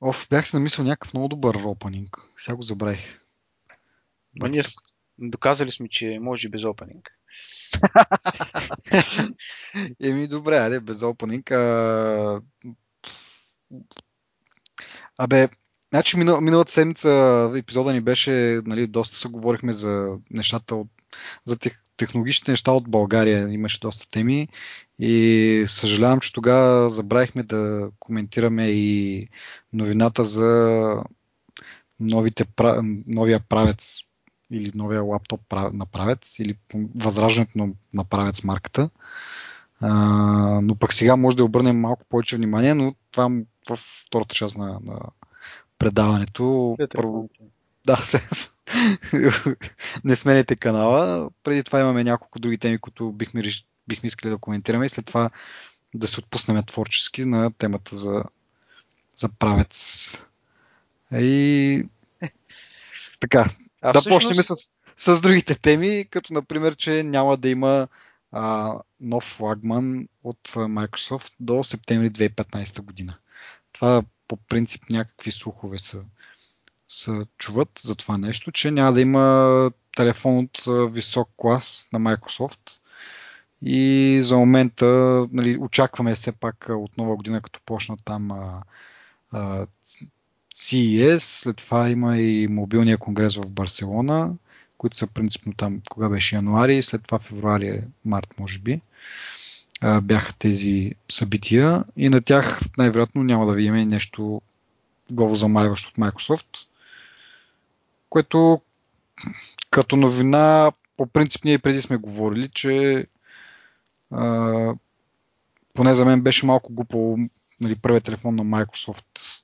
Оф, бях се намислил някакъв много добър опенинг. Сега го забравих. Ма ние доказали сме, че може и без опенинг. Еми, добре, айде, без опенинг. А... Абе, значи минал, миналата седмица епизода ни беше, нали, доста се говорихме за нещата от, за тех, технологичните неща от България. Имаше доста теми и съжалявам, че тогава забравихме да коментираме и новината за новите, новия правец или новия лаптоп на правец или възраждането на правец марката. А, но пък сега може да обърнем малко повече внимание, но това в втората част на, на предаването. Първо, да, не сменете канала. Преди това имаме няколко други теми, които бихме, бихме искали да коментираме и след това да се отпуснем творчески на темата за, за правец. И така, а да всъщност... почнем с, с другите теми, като например, че няма да има а, нов флагман от Microsoft до септември 2015 година. Това по принцип някакви слухове са, са чуват за това нещо, че няма да има телефон от висок клас на Microsoft. И за момента нали, очакваме все пак от нова година, като почна там а, а, CES, след това има и мобилния конгрес в Барселона, които са принципно там, кога беше януари, след това февруари, март може би, бяха тези събития и на тях най-вероятно няма да видим нещо главо замайващо от Microsoft, което като новина по принцип ние преди сме говорили, че а, поне за мен беше малко глупо нали, първият телефон на Microsoft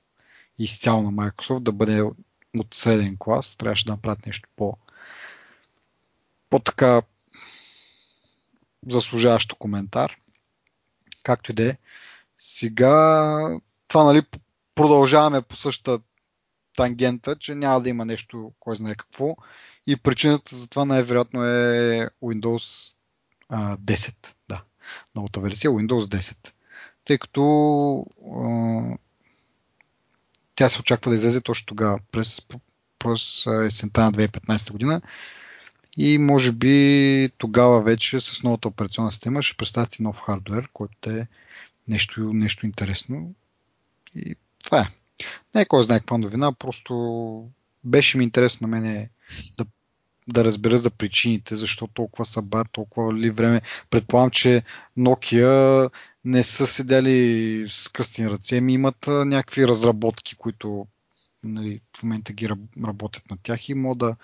изцяло на Microsoft да бъде от среден клас. Трябваше да направят нещо по, по-така заслужаващо коментар. Както и да е. Сега това нали, продължаваме по същата тангента, че няма да има нещо, кой знае какво. И причината за това най-вероятно е Windows а, 10. Да, новата версия Windows 10. Тъй като а, тя се очаква да излезе точно тогава, през, през есента на 2015 година. И може би тогава вече с новата операционна система ще представят и нов хардвер, който е нещо, нещо интересно. И това е. Не кой знае каква новина, просто беше ми интересно на мене да, да разбера за причините, защо толкова съба, толкова ли време. Предполагам, че Nokia не са седяли с кръстени ръце, ми имат някакви разработки, които нали, в момента ги работят на тях и могат да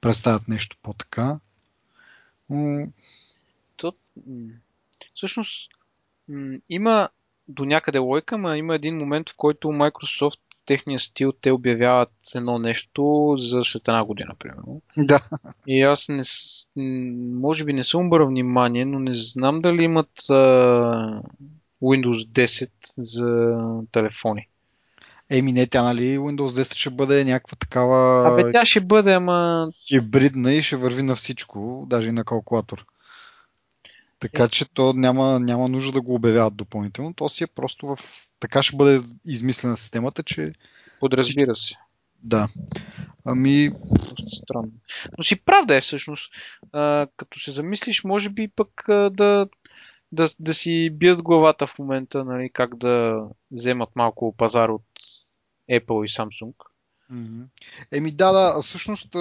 представят нещо по-така. То, всъщност има до някъде лойка, но има един момент, в който Microsoft техния стил те обявяват едно нещо за след една година, примерно. Да. И аз не, може би не съм обърнал внимание, но не знам дали имат а, Windows 10 за телефони. Еми не, тя нали Windows 10 ще бъде някаква такава... Абе тя ще бъде, ама... Хибридна и ще върви на всичко, даже и на калкулатор. Така че то няма, няма нужда да го обявяват допълнително. То си е просто в... Така ще бъде измислена системата, че... Подразбира се. Да. Ами... Странно. Но си правда е всъщност. А, като се замислиш, може би пък а, да, да, да си бият главата в момента, нали, как да вземат малко пазар от Apple и Samsung. Еми да, да, всъщност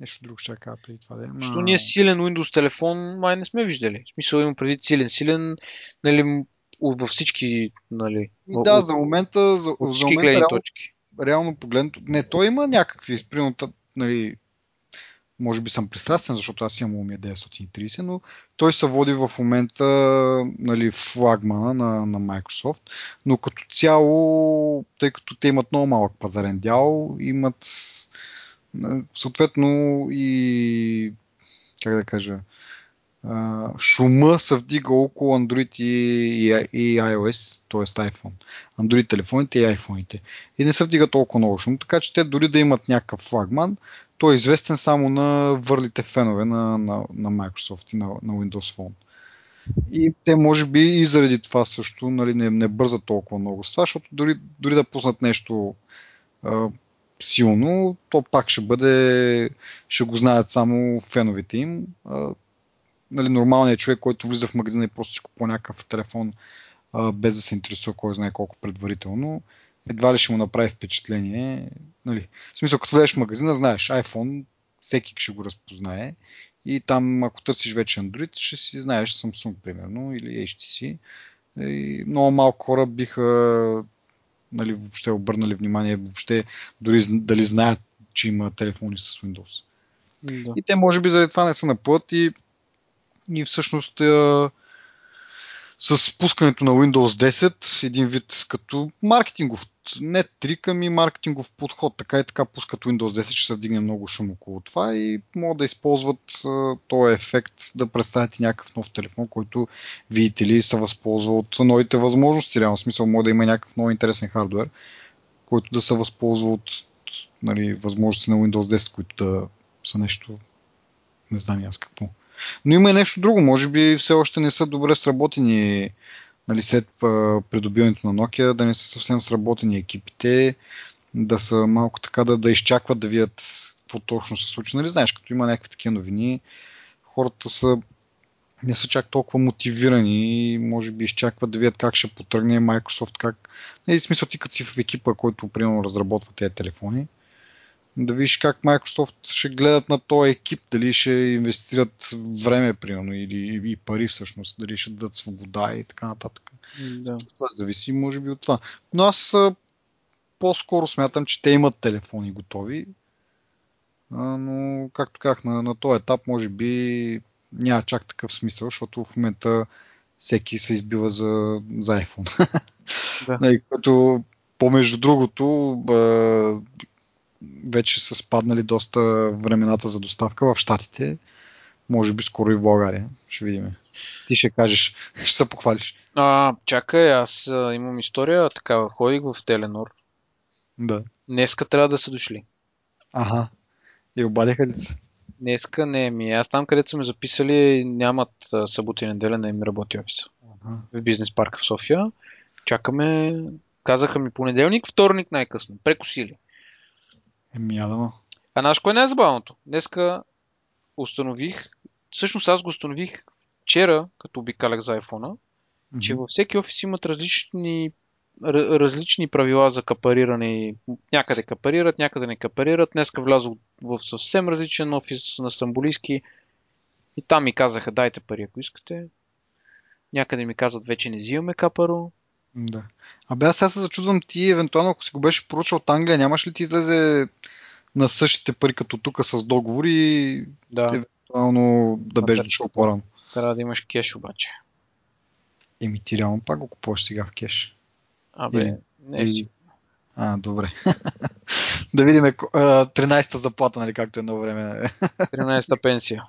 Нещо друго ще кажа преди това. Да. Ма... Що ние силен Windows телефон май не сме виждали. В смисъл имам преди силен. Силен, нали, във всички, нали. Да, от, за момента, за, за момента реално, точки. реално погледнато, не, той има някакви, примерно, нали, може би съм пристрастен, защото аз имам Lumia 930, но той се води в момента нали, флагмана на, на Microsoft, но като цяло, тъй като те имат много малък пазарен дял, имат съответно и как да кажа шума се вдига около Android и, и, iOS, т.е. iPhone. Android телефоните и iPhone-ите. И не се вдига толкова много шум, така че те дори да имат някакъв флагман, той е известен само на върлите фенове на, на, на Microsoft и на, на Windows Phone. И те може би и заради това също нали, не, не бързат толкова много с това, защото дори, дори да пуснат нещо силно, то пак ще бъде, ще го знаят само феновете им. А, нали, нормалният човек, който влиза в магазина и просто си купува някакъв телефон, а, без да се интересува кой знае колко предварително, едва ли ще му направи впечатление. Нали. В смисъл, като влезеш в магазина, знаеш, iPhone, всеки ще го разпознае. И там, ако търсиш вече Android, ще си знаеш Samsung, примерно, или HTC. И много малко хора биха нали, въобще обърнали внимание, въобще дори дали знаят, че има телефони с Windows. Да. И те може би заради това не са на път и, и всъщност с пускането на Windows 10, един вид като маркетингов, не трик, ами маркетингов подход. Така и така пускат Windows 10, че се вдигне много шум около това и могат да използват този ефект да представят някакъв нов телефон, който, видите ли, се възползва от новите възможности. Реално смисъл може да има някакъв много интересен хардвер, който да се възползва от нали, възможности на Windows 10, които да са нещо, не знам аз какво. Но има и нещо друго. Може би все още не са добре сработени нали, след придобиването на Nokia, да не са съвсем сработени екипите, да са малко така да, да изчакват да видят какво точно се случи. Нали, знаеш, като има някакви такива новини, хората са не са чак толкова мотивирани и може би изчакват да видят как ще потръгне Microsoft, как... Нали, в смисъл ти като си в екипа, който примерно разработва тези телефони, да видиш как Microsoft ще гледат на този екип, дали ще инвестират време, примерно, или и пари всъщност, дали ще дадат свобода и така нататък. Да. Това зависи, може би, от това. Но аз по-скоро смятам, че те имат телефони готови, но, както казах, на, на този етап, може би няма чак такъв смисъл, защото в момента всеки се избива за, за iPhone. Да. Нали, като по-между другото, вече са спаднали доста времената за доставка в Штатите. Може би скоро и в България. Ще видим. Ти ще кажеш, ще се похвалиш. А, чакай, аз а, имам история такава. Ходих в Теленор. Да. Днеска трябва да са дошли. Ага. И обадиха ли се? Днеска не, ми. Аз там, където са ме записали, нямат събота и неделя, не им работи офиса. Ага. В бизнес парка в София. Чакаме, казаха ми понеделник, вторник най-късно. Прекосили. Еми, ядама. А знаеш кое не е забавното? Днеска установих, всъщност аз го установих вчера, като обикалях за iPhone, mm-hmm. че във всеки офис имат различни различни правила за капариране. Някъде капарират, някъде не капарират. Днеска влязох в съвсем различен офис на Самбулийски и там ми казаха дайте пари ако искате. Някъде ми казват вече не взимаме капаро. Да. Абе, аз сега се зачудвам ти, евентуално, ако си го беше поручал от Англия, нямаш ли ти излезе на същите пари като тук с договори да. евентуално да беше дошъл по-рано? Трябва да имаш кеш обаче. Еми ти реално пак го купуваш сега в кеш. Абе, Или... не. Или... А, добре. да видим 13-та заплата, нали, както е едно време. 13-та пенсия.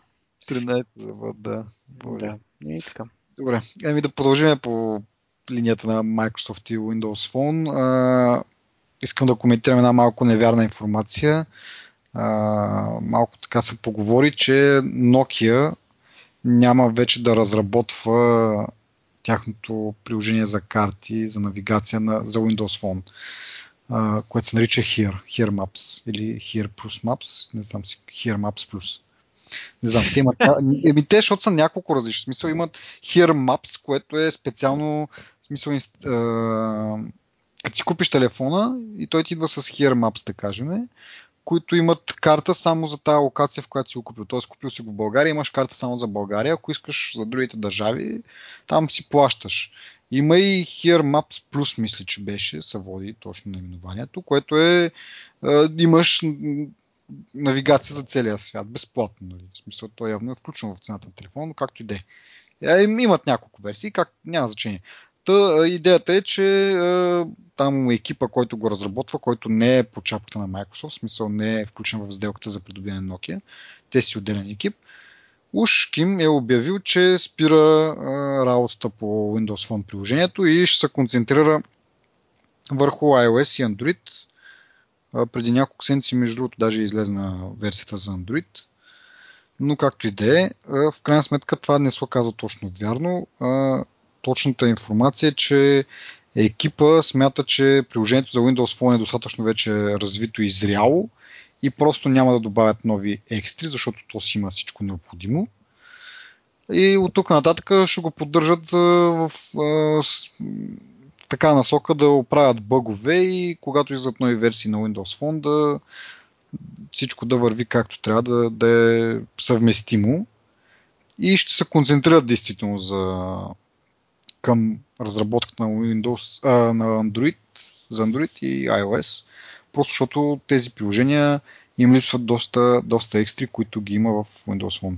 13-та заплата, да. Добре. Да. И така. Добре. Еми да продължим по линията на Microsoft и Windows Phone. А, искам да коментирам една малко невярна информация. А, малко така се поговори, че Nokia няма вече да разработва тяхното приложение за карти, за навигация на, за Windows Phone, а, което се нарича Here, Here Maps или Here Plus Maps, не знам си, Here Maps Plus. Не знам, те имат. Еми, те, защото са няколко различни. Смисъл имат Here Maps, което е специално. Смисъл, като си купиш телефона и той ти идва с Here Maps, да кажем, които имат карта само за тази локация, в която си го купил. Тоест, купил си го в България, имаш карта само за България. Ако искаш за другите държави, там си плащаш. Има и Here Maps Plus, мисля, че беше, се води точно наименованието, което е, е имаш навигация за целия свят, безплатно. Нали? В смисъл, то явно е включено в цената на телефона, но както и да е. Имат няколко версии, как, няма значение. Та, идеята е, че там екипа, който го разработва, който не е по чапката на Microsoft, в смисъл не е включен в сделката за придобиване на Nokia, те си отделен екип, уж Ким е обявил, че спира работата по Windows Phone приложението и ще се концентрира върху iOS и Android, преди няколко седмици, между другото, даже излезна версията за Android. Но както и да е, в крайна сметка това не се оказа точно вярно. Точната информация е, че екипа смята, че приложението за Windows Phone е достатъчно вече развито и зряло и просто няма да добавят нови екстри, защото то си има всичко необходимо. И от тук нататък ще го поддържат в, така насока да оправят бъгове и когато излизат нови версии на Windows Phone да всичко да върви както трябва, да, да е съвместимо. И ще се концентрират действително за, към разработката на Windows, а, на Android, за Android и iOS. Просто защото тези приложения им липсват доста, доста екстри, които ги има в Windows Phone.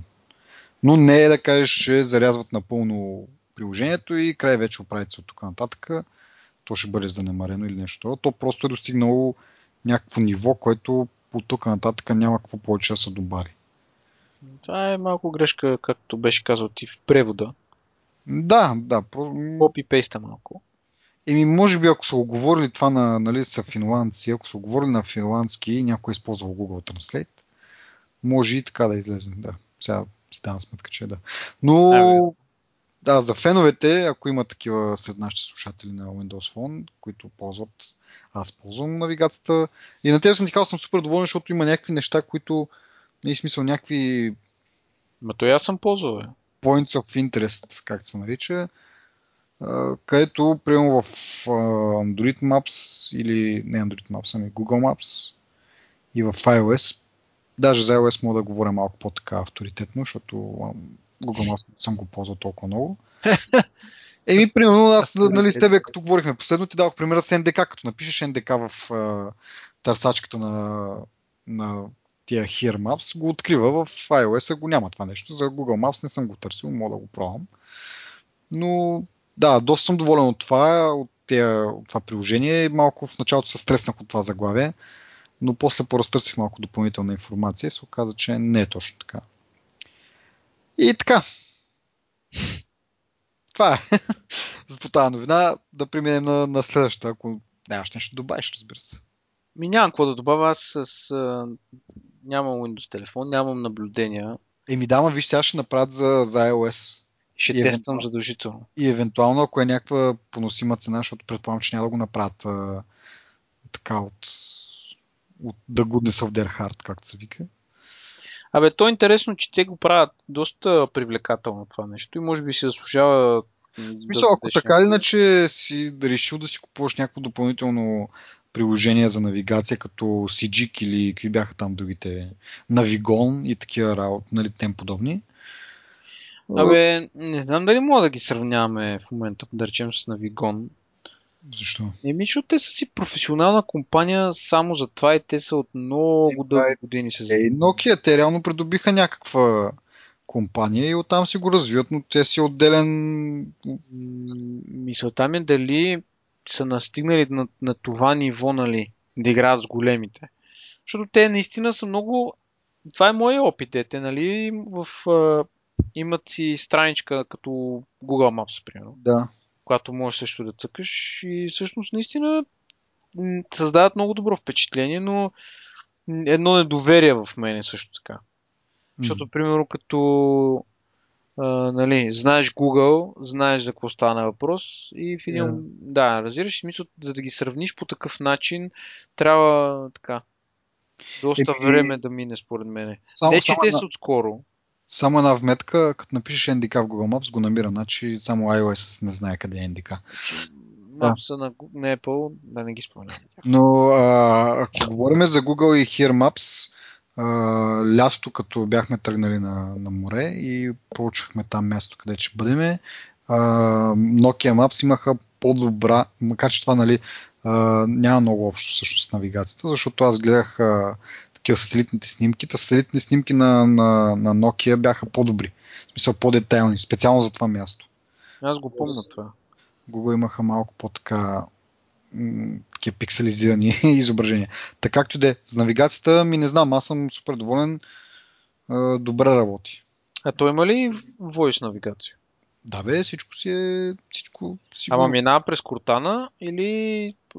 Но не е да кажеш, че зарязват напълно приложението и край вече оправите от тук нататък. То ще бъде занемарено или нещо. То просто е достигнало някакво ниво, което от тук нататък няма какво повече да се добави. Това е малко грешка, както беше казал ти в превода. Да, да. Копи-пейста малко. Еми, може би ако са оговорили това на, нали, са финландци, ако са оговорили на финландски и някой е използвал Google Translate, може и така да излезе, да. Сега си давам сметка, че е да. Но, а, да, за феновете, ако има такива след нашите слушатели на Windows Phone, които ползват, аз ползвам навигацията. И на тези съм ти казал, съм супер доволен, защото има някакви неща, които, не е смисъл, някакви... Ма то аз съм ползвал. Points of interest, както се нарича, където, примерно в Android Maps или не Android Maps, ами Google Maps и в iOS, даже за iOS мога да говоря малко по-така авторитетно, защото Google Maps съм го ползвал толкова много. Еми, примерно, аз, нали, тебе, като говорихме последно, ти дадох примера с НДК, като напишеш НДК в а, търсачката на, на тия Here Maps, го открива в iOS, го няма това нещо. За Google Maps не съм го търсил, мога да го пробвам. Но да, доста съм доволен от това, от, тия, от това приложение. Малко в началото се стреснах от това заглавие, но после поразтърсих малко допълнителна информация и се оказа, че не е точно така. И така. Това е. За тази новина да преминем на, на следващата, ако нямаш нещо добавиш, разбира се. Ми нямам какво да добавя. Аз с, нямам Windows телефон, нямам наблюдения. Еми да, виж сега ще направят за, за iOS. Ще и тествам задължително. И евентуално, ако е някаква поносима цена, защото предполагам, че няма да го направят а, така от, от The Goodness of Their Heart, както се вика. Абе, то е интересно, че те го правят доста привлекателно това нещо и може би се заслужава Мисля, ако така или иначе си решил да си купуваш някакво допълнително приложение за навигация, като CGIC или какви бяха там другите, Navigon и такива работи, нали, тем подобни. Абе, не знам дали мога да ги сравняваме в момента, да речем с Navigon. Защо? Еми, защото те са си професионална компания само за това и те са от много дълги е, години се занимават. Е, Nokia, те реално придобиха някаква компания и оттам си го развиват, но те си отделен... Мисълта ми е дали са настигнали на, на това ниво, нали, да играят с големите. Защото те наистина са много... Това е моят опит. Те, нали, в, а, имат си страничка като Google Maps, примерно. Да. Която можеш също да цъкаш и всъщност наистина създават много добро впечатление, но едно недоверие в мене също така. Защото, примерно, като а, нали, знаеш Google, знаеш за какво стана въпрос и в един... Yeah. Да, разбираш, смисъл, за да ги сравниш по такъв начин, трябва така. Доста и, време да мине, според мен. Само, Те, че те са отскоро. Само една вметка, като напишеш NDK в Google Maps, го намира, значи само iOS не знае къде е NDK. Мапса да. на, Apple, да не ги спомням. Но а, ако говорим за Google и Here Maps, лятото, като бяхме тръгнали на, на море и проучихме там място, къде ще бъдем, Nokia Maps имаха по-добра, макар че това нали, няма много общо всъщност с навигацията, защото аз гледах а, такива сателитните снимки. Та сателитни снимки на, на, на Nokia бяха по-добри. В смисъл по-детайлни, специално за това място. Аз го помня това. Google имаха малко по-така такива пикселизирани изображения. Така както де, с навигацията ми не знам, аз съм супер доволен, добре работи. А той има ли voice навигация? Да бе, всичко си е... Всичко си Ама минава през Кортана или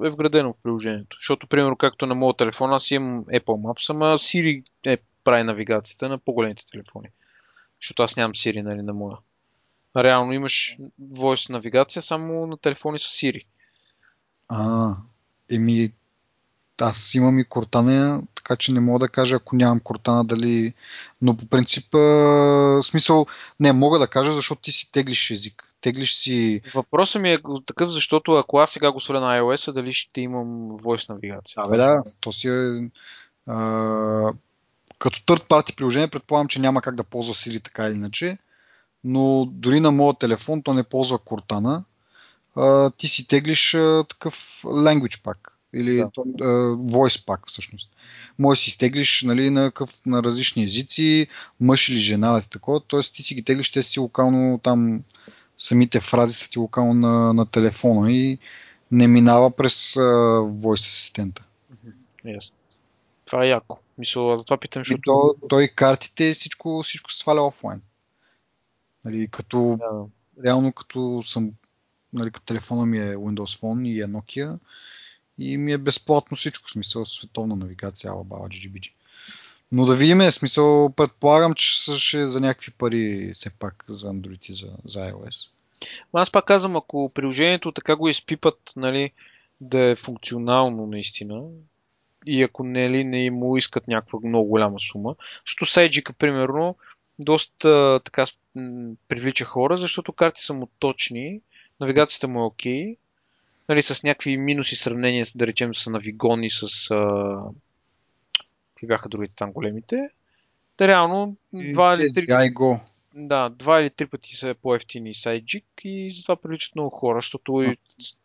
е вградено в приложението? Защото, примерно, както на моят телефон, аз имам Apple Maps, ама Siri е прави навигацията на по-големите телефони. Защото аз нямам Siri нали, на моя. Реално имаш voice навигация само на телефони с Siri. А, еми, аз имам и Кортана, така че не мога да кажа, ако нямам Кортана, дали... Но по принцип, а, смисъл, не, мога да кажа, защото ти си теглиш език. Теглиш си... Въпросът ми е такъв, защото ако аз сега го сваля на iOS, дали ще имам voice навигация? Абе да, то си е... А, като third party приложение, предполагам, че няма как да ползва Siri така или иначе, но дори на моят телефон то не ползва Cortana. А, ти си теглиш а, такъв language pack или да. uh, voice pack всъщност. Може си стеглиш нали, на, къв, на различни езици, мъж или жена, и такова, т.е. ти си ги теглиш, те си локално там, самите фрази са ти локално на, на телефона и не минава през uh, voice асистента. Yes. Това е яко. Мисля, затова питам, защото... То, той картите всичко, всичко се сваля офлайн. Нали, като, yeah. реално като съм нали, телефона ми е Windows Phone и е Nokia, и ми е безплатно всичко, смисъл световна навигация, Alabama, GGBG. Но да видим, смисъл, предполагам, че ще е за някакви пари все пак за Android и за, за iOS. Аз пак казвам, ако приложението така го изпипат, нали, да е функционално наистина, и ако не, ли, не му искат някаква много голяма сума, защото Сайджика, примерно, доста така привлича хора, защото карти са му точни, навигацията му е окей, okay, нали, с някакви минуси сравнения, да речем, с навигони, с... А... Какви бяха другите там големите? Да, реално, два или три... Да, два или три пъти са по-ефтини сайджик и затова привличат много хора, защото и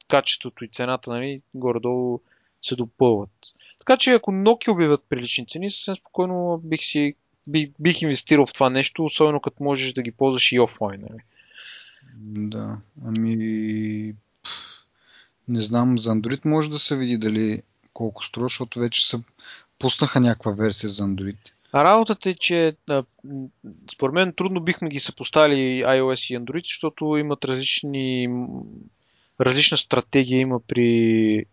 качеството и цената, нали, горе-долу се допълват. Така че ако Nokia обявят прилични цени, съвсем спокойно бих си бих, бих инвестирал в това нещо, особено като можеш да ги ползваш и офлайн. Нали? Да, ами не знам, за Android може да се види дали колко струва, защото вече са пуснаха някаква версия за Android. А работата е, че според мен трудно бихме ги съпоставили iOS и Android, защото имат различни различна стратегия има при,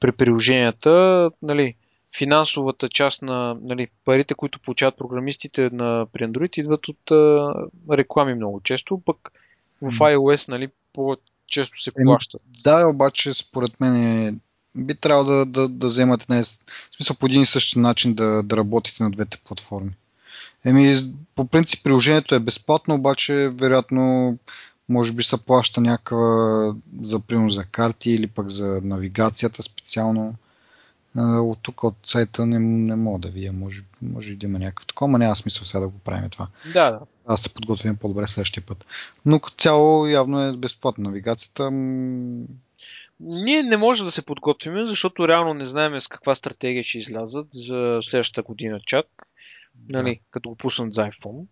при приложенията. Нали, финансовата част на нали, парите, които получават програмистите на, при Android, идват от а, реклами много често, пък в iOS нали, по, често се плащат. Да, обаче според мен е, би трябвало да, да, да вземате не, в смисъл по един и същи начин да, да работите на двете платформи. Еми, по принцип приложението е безплатно, обаче вероятно може би се плаща някаква за примерно за карти или пък за навигацията специално. От тук от сайта не, не мога да видя, може, може да има някакво такова, но няма смисъл сега да го правим това. Да, да. Аз се подготвям по-добре следващия път. Но като цяло явно е безплатна навигацията. Ние не можем да се подготвим, защото реално не знаем с каква стратегия ще излязат за следващата година чак. Нали, да. като го пуснат за iPhone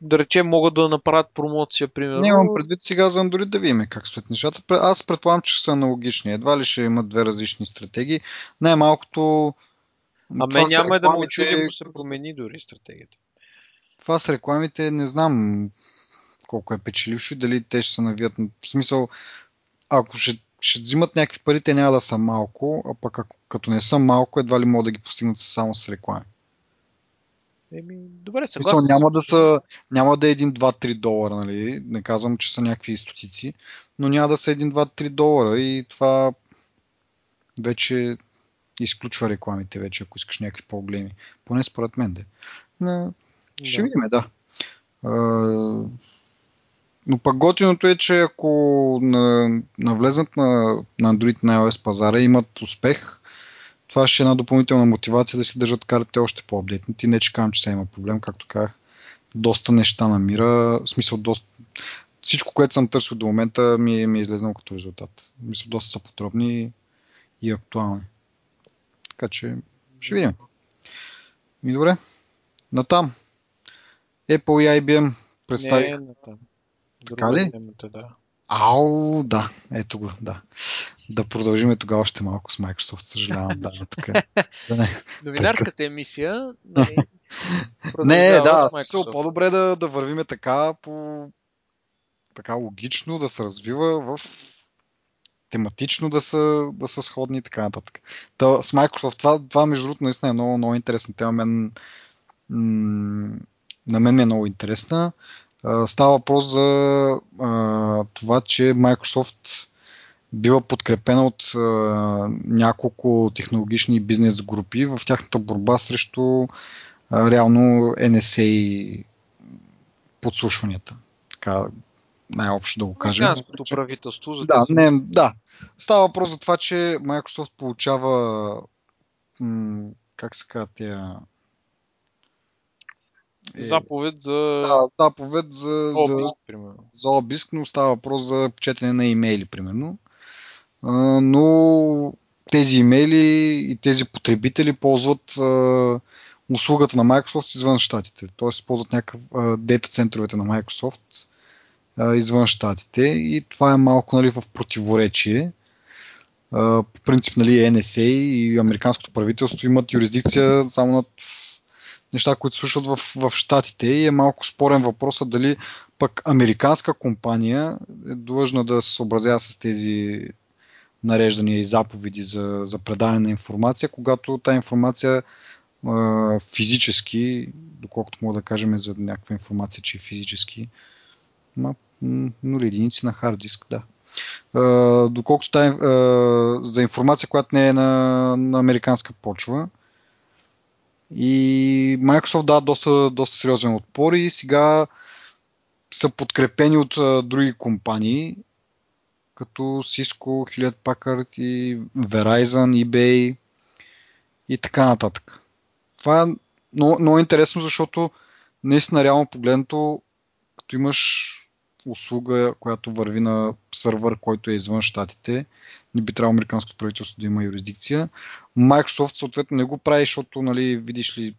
да речем, могат да направят промоция, примерно. Нямам предвид сега за Android да видим как стоят нещата. Аз предполагам, че са аналогични. Едва ли ще имат две различни стратегии. Най-малкото. А мен няма да му чуди, ако се промени дори стратегията. Това с рекламите не знам колко е печелившо и дали те ще се навият. В смисъл, ако ще, ще взимат някакви пари, те няма да са малко, а пък ако, като не са малко, едва ли могат да ги постигнат само с реклами. Еми, добре, съгласен. Няма да, са, няма да е 1, 2, 3 долара, нали? Не казвам, че са някакви стотици, но няма да са 1, 2, 3 долара и това вече изключва рекламите вече, ако искаш някакви по-големи. Поне според мен де. Но, ще видим, да. но пък готиното е, че ако навлезнат на, на Android на iOS пазара имат успех, това ще е една допълнителна мотивация да си държат картите още по-апдейтнати. Не че казвам, че сега има проблем, както казах. Доста неща намира, в смисъл доста... Всичко, което съм търсил до момента ми, е, ми е излезнало като резултат. Мисля, доста са подробни и актуални. Така че ще видим. И добре. Натам. Apple и IBM представих. Не, натам. Така ли? да. Ау, да, ето го, да. Да продължим тогава още малко с Microsoft, съжалявам, да, тук е. Новинарската емисия. Нали, не, да, смисъл по-добре да, да вървиме така по така логично, да се развива в тематично да са, да са сходни и така нататък. Та, с Microsoft това, това между другото наистина е много, много интересна тема. Мен, м- на мен ми е много интересна. Става въпрос за това, че Microsoft бива подкрепена от а, няколко технологични бизнес групи в тяхната борба срещу а, реално NSA подслушванията. Така, най-общо да го кажем. Американското правителство за да, не, да. Става въпрос за това, че Microsoft получава м- как се казва тя е, заповед за... Да, заповед за, обиск, за, примерно. за обиск, но става въпрос за четене на имейли, примерно. А, но тези имейли и тези потребители ползват а, услугата на Microsoft извън щатите. Тоест ползват някакъв дейта центровете на Microsoft а, извън щатите и това е малко нали, в противоречие. А, по принцип нали, NSA и американското правителство имат юрисдикция само над неща, които се случват в, в Штатите и е малко спорен въпросът дали пък американска компания е длъжна да се съобразява с тези нареждания и заповеди за, за предаване на информация, когато тази информация е, физически, доколкото мога да кажем за някаква информация, че е физически, има нули единици на хард диск, да. Е, доколкото тази, е, за информация, която не е на, на американска почва, и Microsoft дава доста, доста сериозен отпор и сега са подкрепени от а, други компании, като Cisco, Hewlett Packard и Verizon, eBay и така нататък. Това е много, много интересно, защото наистина реално погледнато, като имаш услуга, която върви на сървър, който е извън щатите, не би трябвало американското правителство да има юрисдикция. Microsoft съответно не го прави, защото, нали, видиш ли,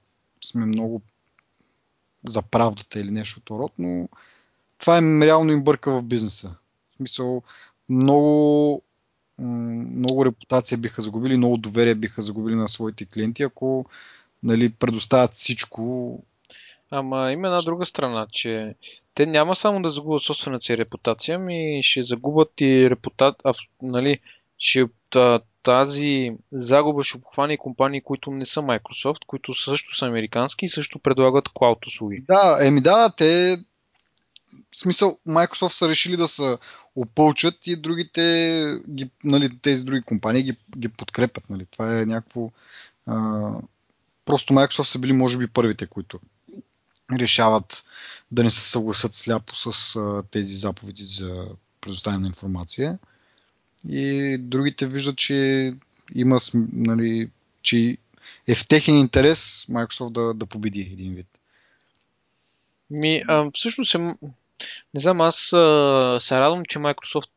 сме много за правдата или нещо от род, но това е реално им бърка в бизнеса. В смисъл, много, много репутация биха загубили, много доверие биха загубили на своите клиенти, ако нали, предоставят всичко. Ама има една друга страна, че те няма само да загубят собствената си репутация, ми ще загубят и репутация, нали, ще, тази загуба ще обхване компании, които не са Microsoft, които също са американски и също предлагат клауд услуги. Да, еми да, те в смисъл Microsoft са решили да се опълчат и другите, ги, нали, тези други компании ги, ги подкрепят. Нали. Това е някакво... А, просто Microsoft са били може би първите, които решават да не се съгласят сляпо с а, тези заповеди за предоставяне на информация. И другите виждат, че има, нали, че е в техен интерес Microsoft да, да победи един вид. Ми, а, всъщност, е, не знам, аз а, се радвам, че Microsoft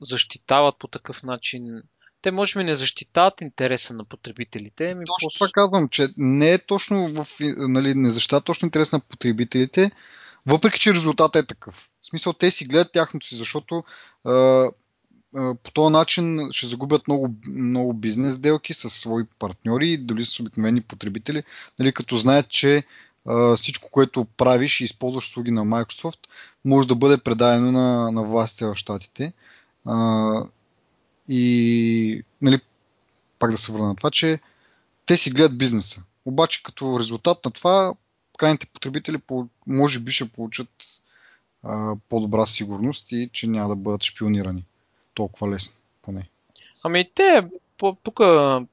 защитават по такъв начин те може би не защитават интереса на потребителите. Ми точно това казвам, че не е точно в, нали, не защитават точно интерес на потребителите, въпреки че резултатът е такъв. В смисъл, те си гледат тяхното си, защото а, по този начин ще загубят много, много бизнес сделки с свои партньори, дали с обикновени потребители, нали, като знаят, че всичко, което правиш и използваш услуги на Microsoft, може да бъде предадено на, на властите в Штатите. И нали, пак да се върна на това, че те си гледат бизнеса. Обаче като резултат на това, крайните потребители може би ще получат по-добра сигурност и че няма да бъдат шпионирани толкова лесно, поне. Ами те, тук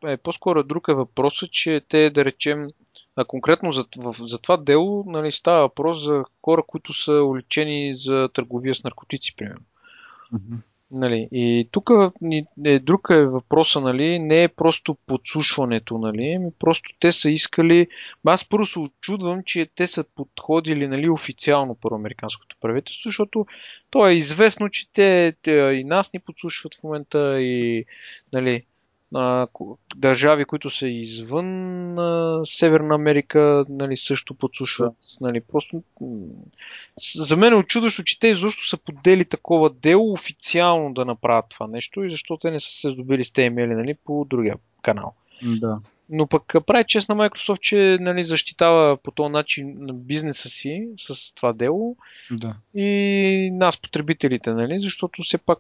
е по-скоро друг е въпросът, че те, да речем, а конкретно за, в, за това дело нали, става въпрос за хора, които са уличени за търговия с наркотици, примерно. Mm-hmm. Нали, и тук е, друг е въпроса, нали, не е просто подслушването, нали, просто те са искали, аз първо се очудвам, че те са подходили нали, официално по американското правителство, защото то е известно, че те, те и нас ни подслушват в момента и нали, а, държави, които са извън а, Северна Америка, нали, също подслушват. Нали, просто, за мен е очудващо, че те изобщо са подели такова дело официално да направят това нещо и защо те не са се здобили с тези имейли нали, по другия канал. Да. Но пък прави чест на Microsoft, че нали, защитава по този начин на бизнеса си с това дело да. и нас, потребителите, нали, защото все пак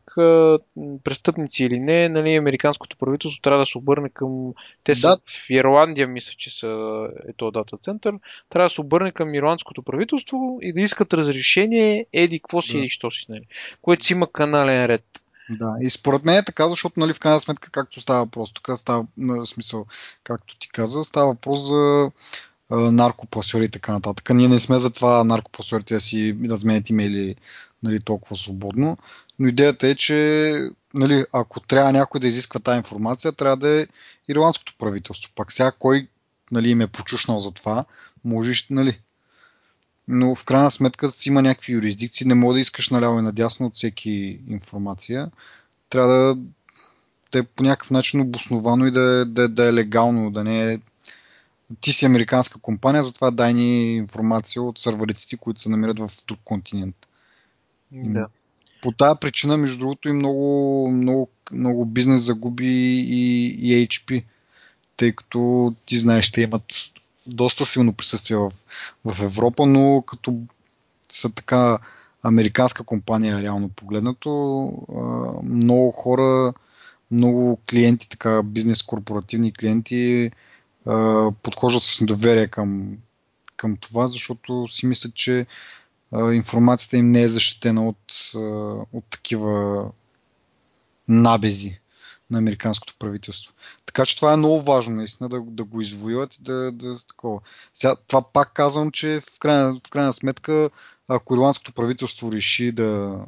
престъпници или не, нали, американското правителство трябва да се обърне към... Те да. са в Ирландия, мисля, че са е то дата център, трябва да се обърне към ирландското правителство и да искат разрешение, еди, какво си, да. еди, що си, нали, което си има канален ред. Да, и според мен е така, защото нали, в крайна сметка, както става въпрос, тук става на смисъл, както ти каза, става въпрос за наркопасьори и така нататък. Ние не сме за това наркопасьорите да си разменят имейли нали, толкова свободно, но идеята е, че нали, ако трябва някой да изисква тази информация, трябва да е ирландското правителство. Пак сега кой нали, им е почушнал за това, можеш, нали, но в крайна сметка си има някакви юрисдикции, не мога да искаш наляво и надясно от всеки информация. Трябва да, да е по някакъв начин обосновано и да, е, да, да е легално, да не е ти си американска компания, затова дай ни информация от сървърите които се намират в друг континент. Да. По тази причина, между другото, и много, много, много бизнес загуби и, и HP, тъй като ти знаеш, те имат доста силно присъствие в, в Европа, но като са така американска компания, реално погледнато, много хора, много клиенти, така бизнес корпоративни клиенти подхождат с недоверие към, към това, защото си мислят, че информацията им не е защитена от, от такива набези на американското правителство. Така че това е много важно, наистина, да, да го извоюват и да, да такова. Сега, това пак казвам, че в крайна, в крайна сметка, ако ирландското правителство реши да,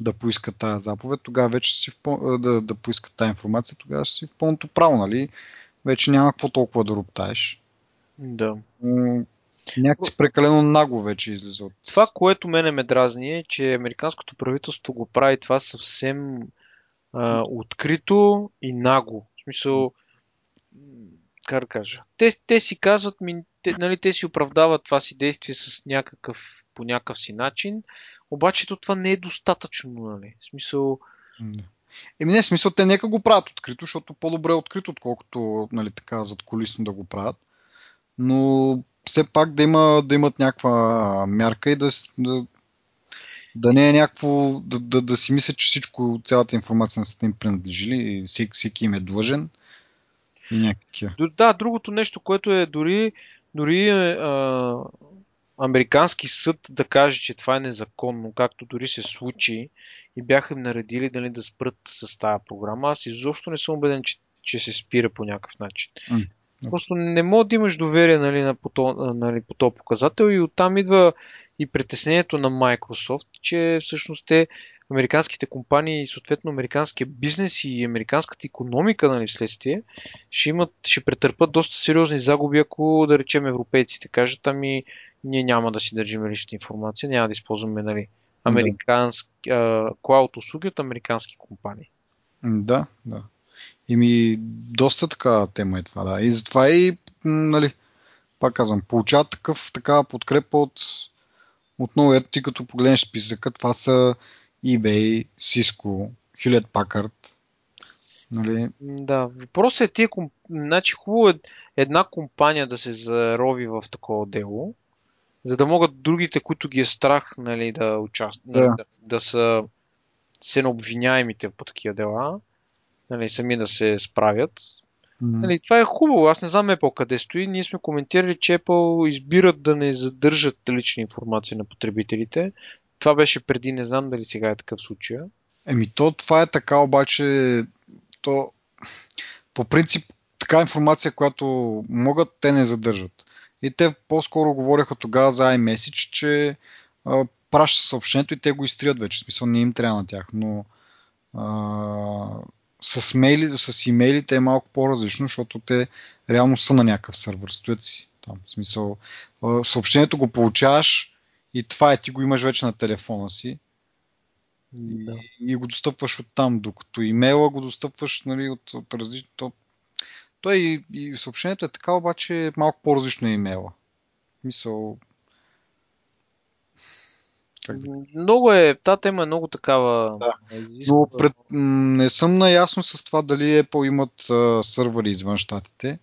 да поиска тази заповед, тогава вече си в, да, да поиска тази информация, тогава ще си в пълното право, нали? Вече няма какво толкова да роптаеш. Да. Някакси прекалено нагло вече излиза от... Това, което мене ме дразни е, че американското правителство го прави това съвсем открито и наго. В смисъл, как да кажа, те, те си казват, те, нали, те си оправдават това си действие с някакъв, по някакъв си начин, обаче то това не е достатъчно, нали? В смисъл... Еми не, в смисъл, те нека го правят открито, защото по-добре е открито, отколкото нали, така зад колисно да го правят. Но все пак да, има, да имат някаква мярка и да, да, да не е някакво, да, да, да си мисля, че всичко, цялата информация на света им принадлежи и всеки, всеки им е длъжен. И някакви. Да, другото нещо, което е дори, дори а, американски съд да каже, че това е незаконно, както дори се случи и бяха им наредили дали да спрат с тази програма. Аз изобщо не съм убеден, че, че се спира по някакъв начин. Mm. Просто не мога да имаш доверие нали, на, по, то, нали, по този показател и оттам идва и притеснението на Microsoft, че всъщност те, американските компании и съответно американския бизнес и американската економика нали, вследствие ще, имат, ще претърпат доста сериозни загуби, ако да речем европейците кажат, ами ние няма да си държим личната информация, няма да използваме нали, американски, да. клауд услуги от американски компании. Да, да. Ими, доста така тема е това, да. И затова и, нали, пак казвам, получават такъв, такава подкрепа от, отново ето ти като погледнеш списъка, това са eBay, Cisco, Hewlett Packard. Нали? Да, въпросът е тия, значи хубаво е една компания да се зарови в такова дело, за да могат другите, които ги е страх нали, да участват, да. да, да са се на обвиняемите по такива дела, нали, сами да се справят. Нали, това е хубаво. Аз не знам Apple къде стои. Ние сме коментирали, че Apple избират да не задържат лична информация на потребителите. Това беше преди, не знам дали сега е такъв случай. Еми то това е така, обаче то по принцип така информация, която могат, те не задържат. И те по-скоро говореха тогава за iMessage, че а, праща съобщението и те го изтрият вече. В смисъл не им трябва на тях. Но а, с, мейли, с имейлите е малко по-различно, защото те реално са на някакъв сървър, стоят си там. В смисъл, съобщението го получаваш и това е, ти го имаш вече на телефона си. Да. И, и го достъпваш от там, докато имейла го достъпваш нали, от, от различни. То, то и, и съобщението е така, обаче е малко по-различно е имейла. Мисъл. Много е, тази тема е много такава. Да. Но пред, не съм наясно с това дали Apple имат а, сървъри извън щатите.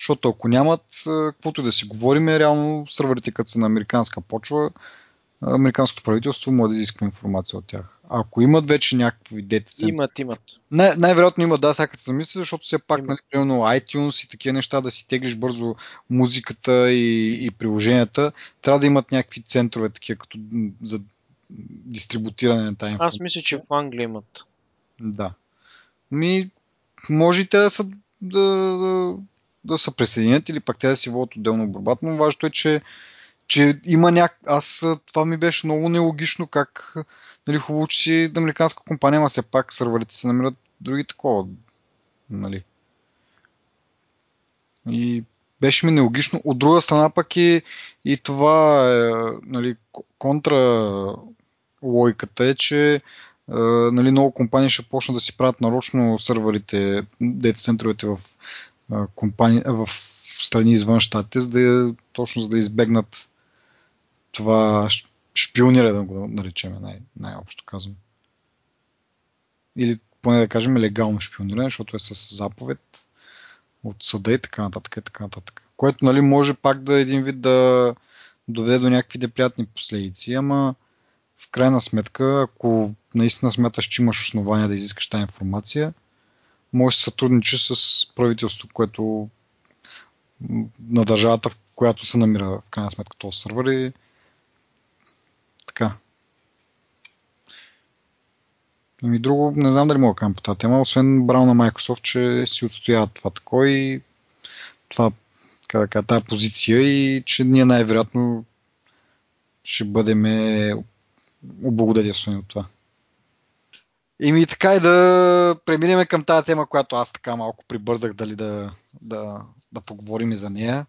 Защото ако нямат, каквото да си говорим, е реално сървърите, като са на американска почва, американското правителство може да изисква информация от тях. Ако имат вече някакви дете Имат, имат. Най- най-вероятно имат, да, сега като се замисля, защото все пак, нали, примерно iTunes и такива неща, да си теглиш бързо музиката и, и приложенията, трябва да имат някакви центрове, такива като за дистрибутиране на тази информация. Аз мисля, че в Англия имат. Да. Ми, може те да са да, да, да се присъединят или пък те да си водят отделно борбата, но важното е, че, че има няк... Аз това ми беше много нелогично как нали, хубаво, че си американска компания, ама все пак сървърите се намират други такова. Нали. И беше ми нелогично. От друга страна пък и, и това е, нали, контра логиката е, че е, нали, много компании ще почнат да си правят нарочно сървърите, дейта центровете в компания, в страни извън щатите, за да, точно за да избегнат това шпиониране, да го наречем най- най-общо казвам. Или поне да кажем легално шпиониране, защото е с заповед от съда и така нататък и така нататък. Което нали, може пак да е един вид да доведе до някакви неприятни последици, ама в крайна сметка, ако наистина смяташ, че имаш основания да изискаш тази информация, може да сътрудничи с правителството, което на държавата, в която се намира в крайна сметка този сървър и така. Ами друго, не знам дали мога да кажа по тази тема, освен браво на Microsoft, че си отстояват това тако и това, така да тази позиция и че ние най-вероятно ще бъдем облагодетелствани от това. И ми така и да преминем към тази тема, която аз така малко прибързах дали да, да, да поговорим и за нея,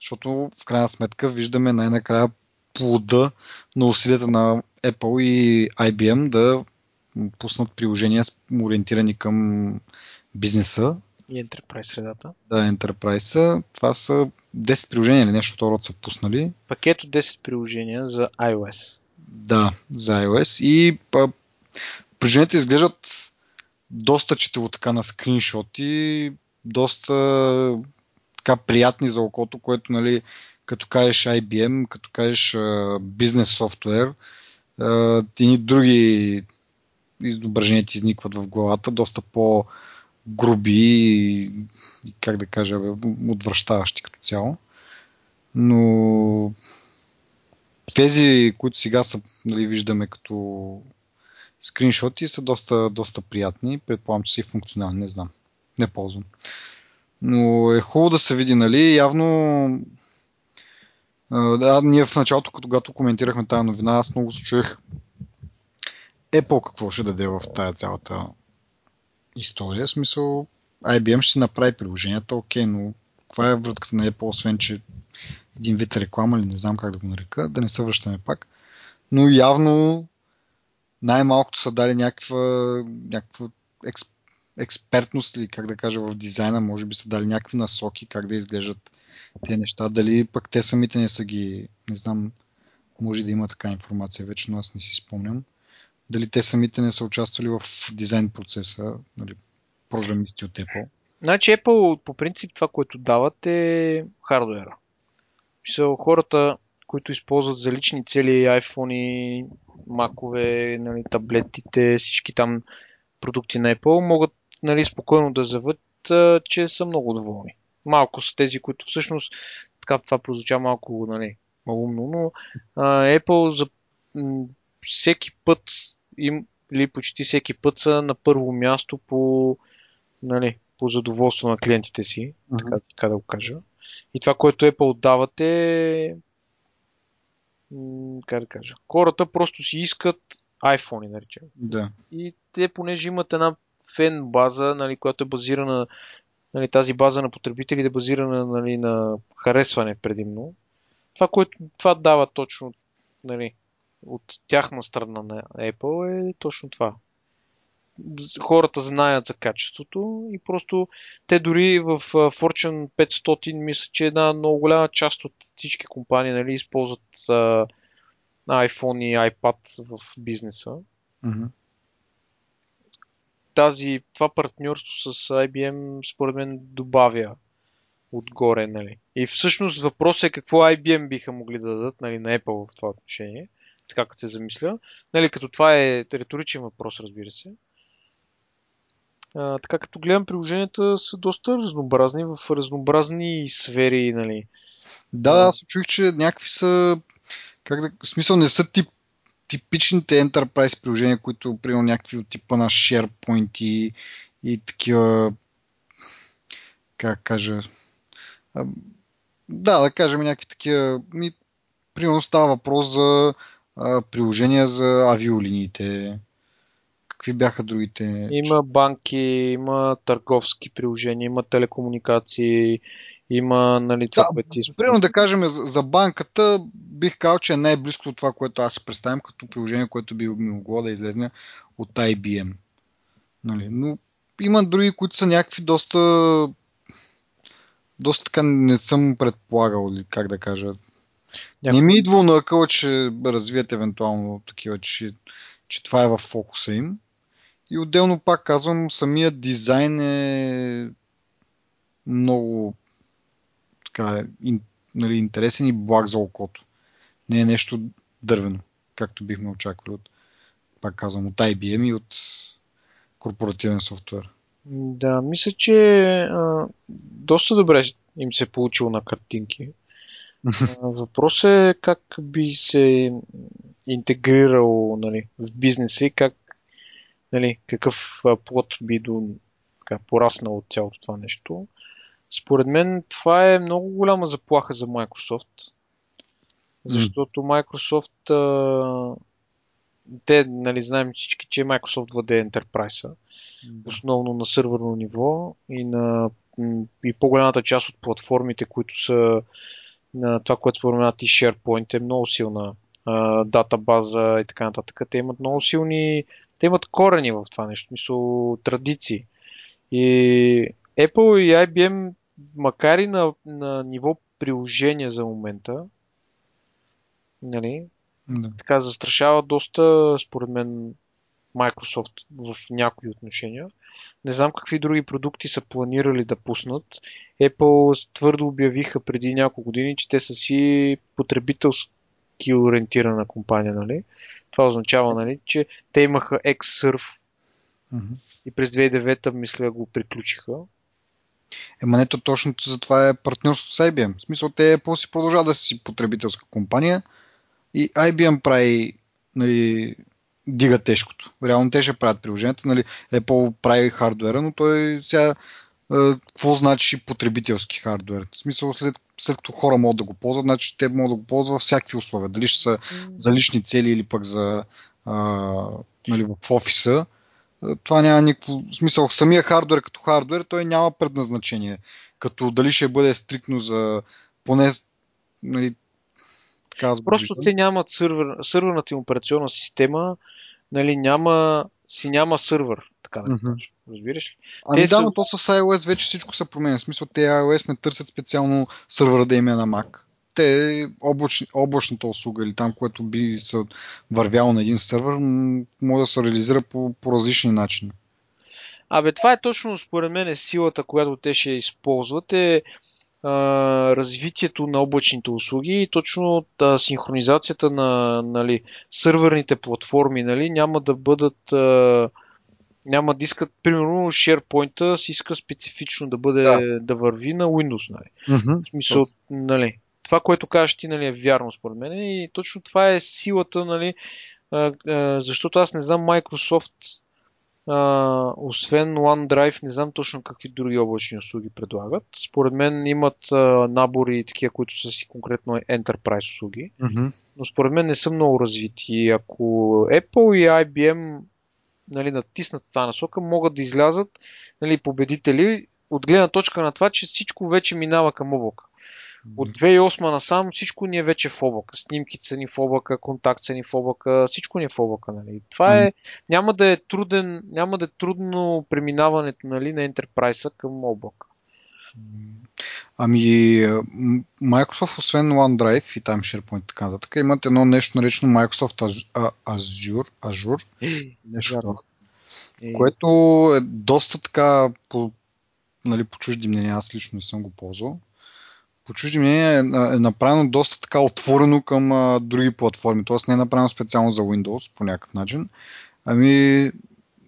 защото в крайна сметка виждаме най-накрая плода на усилията на Apple и IBM да пуснат приложения ориентирани към бизнеса. И Enterprise средата. Да, Enterprise. Това са 10 приложения или нещо второ са пуснали. Пакет от 10 приложения за iOS. Да, за iOS. И Приложенията изглеждат доста четиво така на скриншоти, доста така приятни за окото, което нали, като кажеш IBM, като кажеш бизнес софтуер, и други изображения ти изникват в главата, доста по груби и, как да кажа, отвръщаващи като цяло. Но тези, които сега са, нали, виждаме като скриншоти са доста, доста приятни. Предполагам, че са и функционални, не знам. Не ползвам. Но е хубаво да се види, нали? Явно да, ние в началото, когато коментирахме тази новина, аз много се чуех Apple какво ще даде в тази цялата история. В смисъл, IBM ще си направи приложението, окей, но каква е вратката на Apple, освен че един вид реклама или не знам как да го нарека, да не се връщаме пак. Но явно най-малкото са дали някаква, някаква експ, експертност или как да кажа в дизайна, може би са дали някакви насоки как да изглеждат тези неща. Дали пък те самите не са ги, не знам, може да има така информация вече, но аз не си спомням. Дали те самите не са участвали в дизайн процеса, нали, програмисти от Apple. Значи Apple по принцип това, което дават е хардуера. Хората, които използват за лични цели iPhone, макове, нали, таблетите, всички там продукти на Apple могат нали, спокойно да зават, че са много доволни. Малко са тези, които всъщност, така това прозвуча малко нали, малумно, но а, Apple за м- всеки път им, или почти всеки път са на първо място по, нали, по задоволство на клиентите си, така, така да го кажа. И това, което Apple дават е как да кажа, хората просто си искат iPhone, наречем. Да. И те, понеже имат една фен база, нали, която е базирана, нали, тази база на потребители е базирана нали, на харесване предимно. Това, което това дава точно нали, от тяхна страна на Apple е точно това хората знаят за качеството и просто те дори в Fortune 500 мисля, че една много голяма част от всички компании нали, използват iPhone и iPad в бизнеса. Mm-hmm. Тази, това партньорство с IBM според мен добавя отгоре. Нали. И всъщност въпросът е какво IBM биха могли да дадат нали, на Apple в това отношение. Така като се замисля. Нали, като това е риторичен въпрос, разбира се. А, така като гледам приложенията са доста разнообразни в разнообразни сфери. Нали. Да, аз чух, че някакви са, как да, в смисъл не са тип, типичните Enterprise приложения, които примерно някакви от типа на SharePoint и, и такива, как кажа, да, да кажем някакви такива, ми, примерно става въпрос за а, приложения за авиолиниите, Какви бяха другите? Има банки, има търговски приложения, има телекомуникации, има нали, това, да, което ти Примерно да кажем за, за банката, бих казал, че е най-близко от това, което аз си представям като приложение, което би могло да излезне от IBM. Нали? Но има други, които са някакви доста доста така не съм предполагал, как да кажа. Някакво... Не ми идва на акъла, че развият евентуално такива, че, че това е в фокуса им. И отделно пак казвам, самият дизайн е много така, ин, нали, интересен и благ за окото. Не е нещо дървено, както бихме очаквали от, пак казвам, от IBM и от корпоративен софтуер. Да, мисля, че а, доста добре им се е получило на картинки. Въпросът е как би се интегрирал нали, в бизнеса и как нали, какъв плод би до, така, пораснал от цялото това нещо. Според мен това е много голяма заплаха за Microsoft, защото Microsoft а, те, нали, знаем всички, че Microsoft владее Enterprise, основно на сървърно ниво и на и по-голямата част от платформите, които са на това, което споменат и SharePoint е много силна а, датабаза и така нататък. Те имат много силни те имат корени в това нещо, мисъл, традиции. И Apple и IBM, макар и на, на ниво приложение за момента, нали, да. така застрашава доста, според мен, Microsoft в някои отношения. Не знам какви други продукти са планирали да пуснат. Apple твърдо обявиха преди няколко години, че те са си потребителски ориентирана компания, нали? Това означава, нали, че те имаха Xsurf mm-hmm. и през 2009 мисля го приключиха. Ема нето точно за това е партньорство с IBM. В смисъл те Apple си продължава да си потребителска компания и IBM прави нали, дига тежкото. Реално те ще правят приложението. Нали, Apple прави хардвера, но той сега какво значи потребителски хардвер? В смисъл, след, след като хора могат да го ползват, значи те могат да го ползват във всякакви условия. Дали ще са за лични цели или пък за а, нали, в офиса. Това няма никакво смисъл. Самия хардвер като хардвер, той няма предназначение. Като дали ще бъде стрикно за поне нали, така, Просто те нямат сървър, сървърната им операционна система, нали, няма, си няма сървър така да mm-hmm. Разбираш ли? Ами те да, са... но то с iOS вече всичко се променя. В смисъл, те iOS не търсят специално сървъра да има на Mac. Те облач, облачната услуга или там, което би се вървяло на един сървър, може да се реализира по, по различни начини. Абе, това е точно според мен е силата, която те ще използват е а, развитието на облачните услуги и точно а, синхронизацията на нали, сървърните платформи нали, няма да бъдат а, няма да искат, примерно, SharePoint си иска специфично да бъде, да, да върви на Windows, нали. Mm-hmm. В смисъл, нали, това, което кажеш ти, нали, е вярно според мен и точно това е силата, нали, а, а, защото аз не знам Microsoft, а, освен OneDrive, не знам точно какви други облачни услуги предлагат. Според мен имат а, набори такива, които са си конкретно Enterprise услуги, mm-hmm. но според мен не са много развити. Ако Apple и IBM нали, натиснат тази насока, могат да излязат нали, победители от гледна точка на това, че всичко вече минава към облака. От 2008 насам всичко ни е вече в облака. Снимките са ни в облака, контакт са ни в облака, всичко ни е в облака. Нали. Това е, няма да е труден, няма да е трудно преминаването нали, на Enterprise към облака. Ами, Microsoft, освен OneDrive и там SharePoint и така нататък, имат едно нещо наречено Microsoft Azure, Azure нещо, е. което е доста така по, нали, по чужди мнения, аз лично не съм го ползвал. По чужди мнения е, е направено доста така отворено към а, други платформи, т.е. не е направено специално за Windows по някакъв начин. Ами,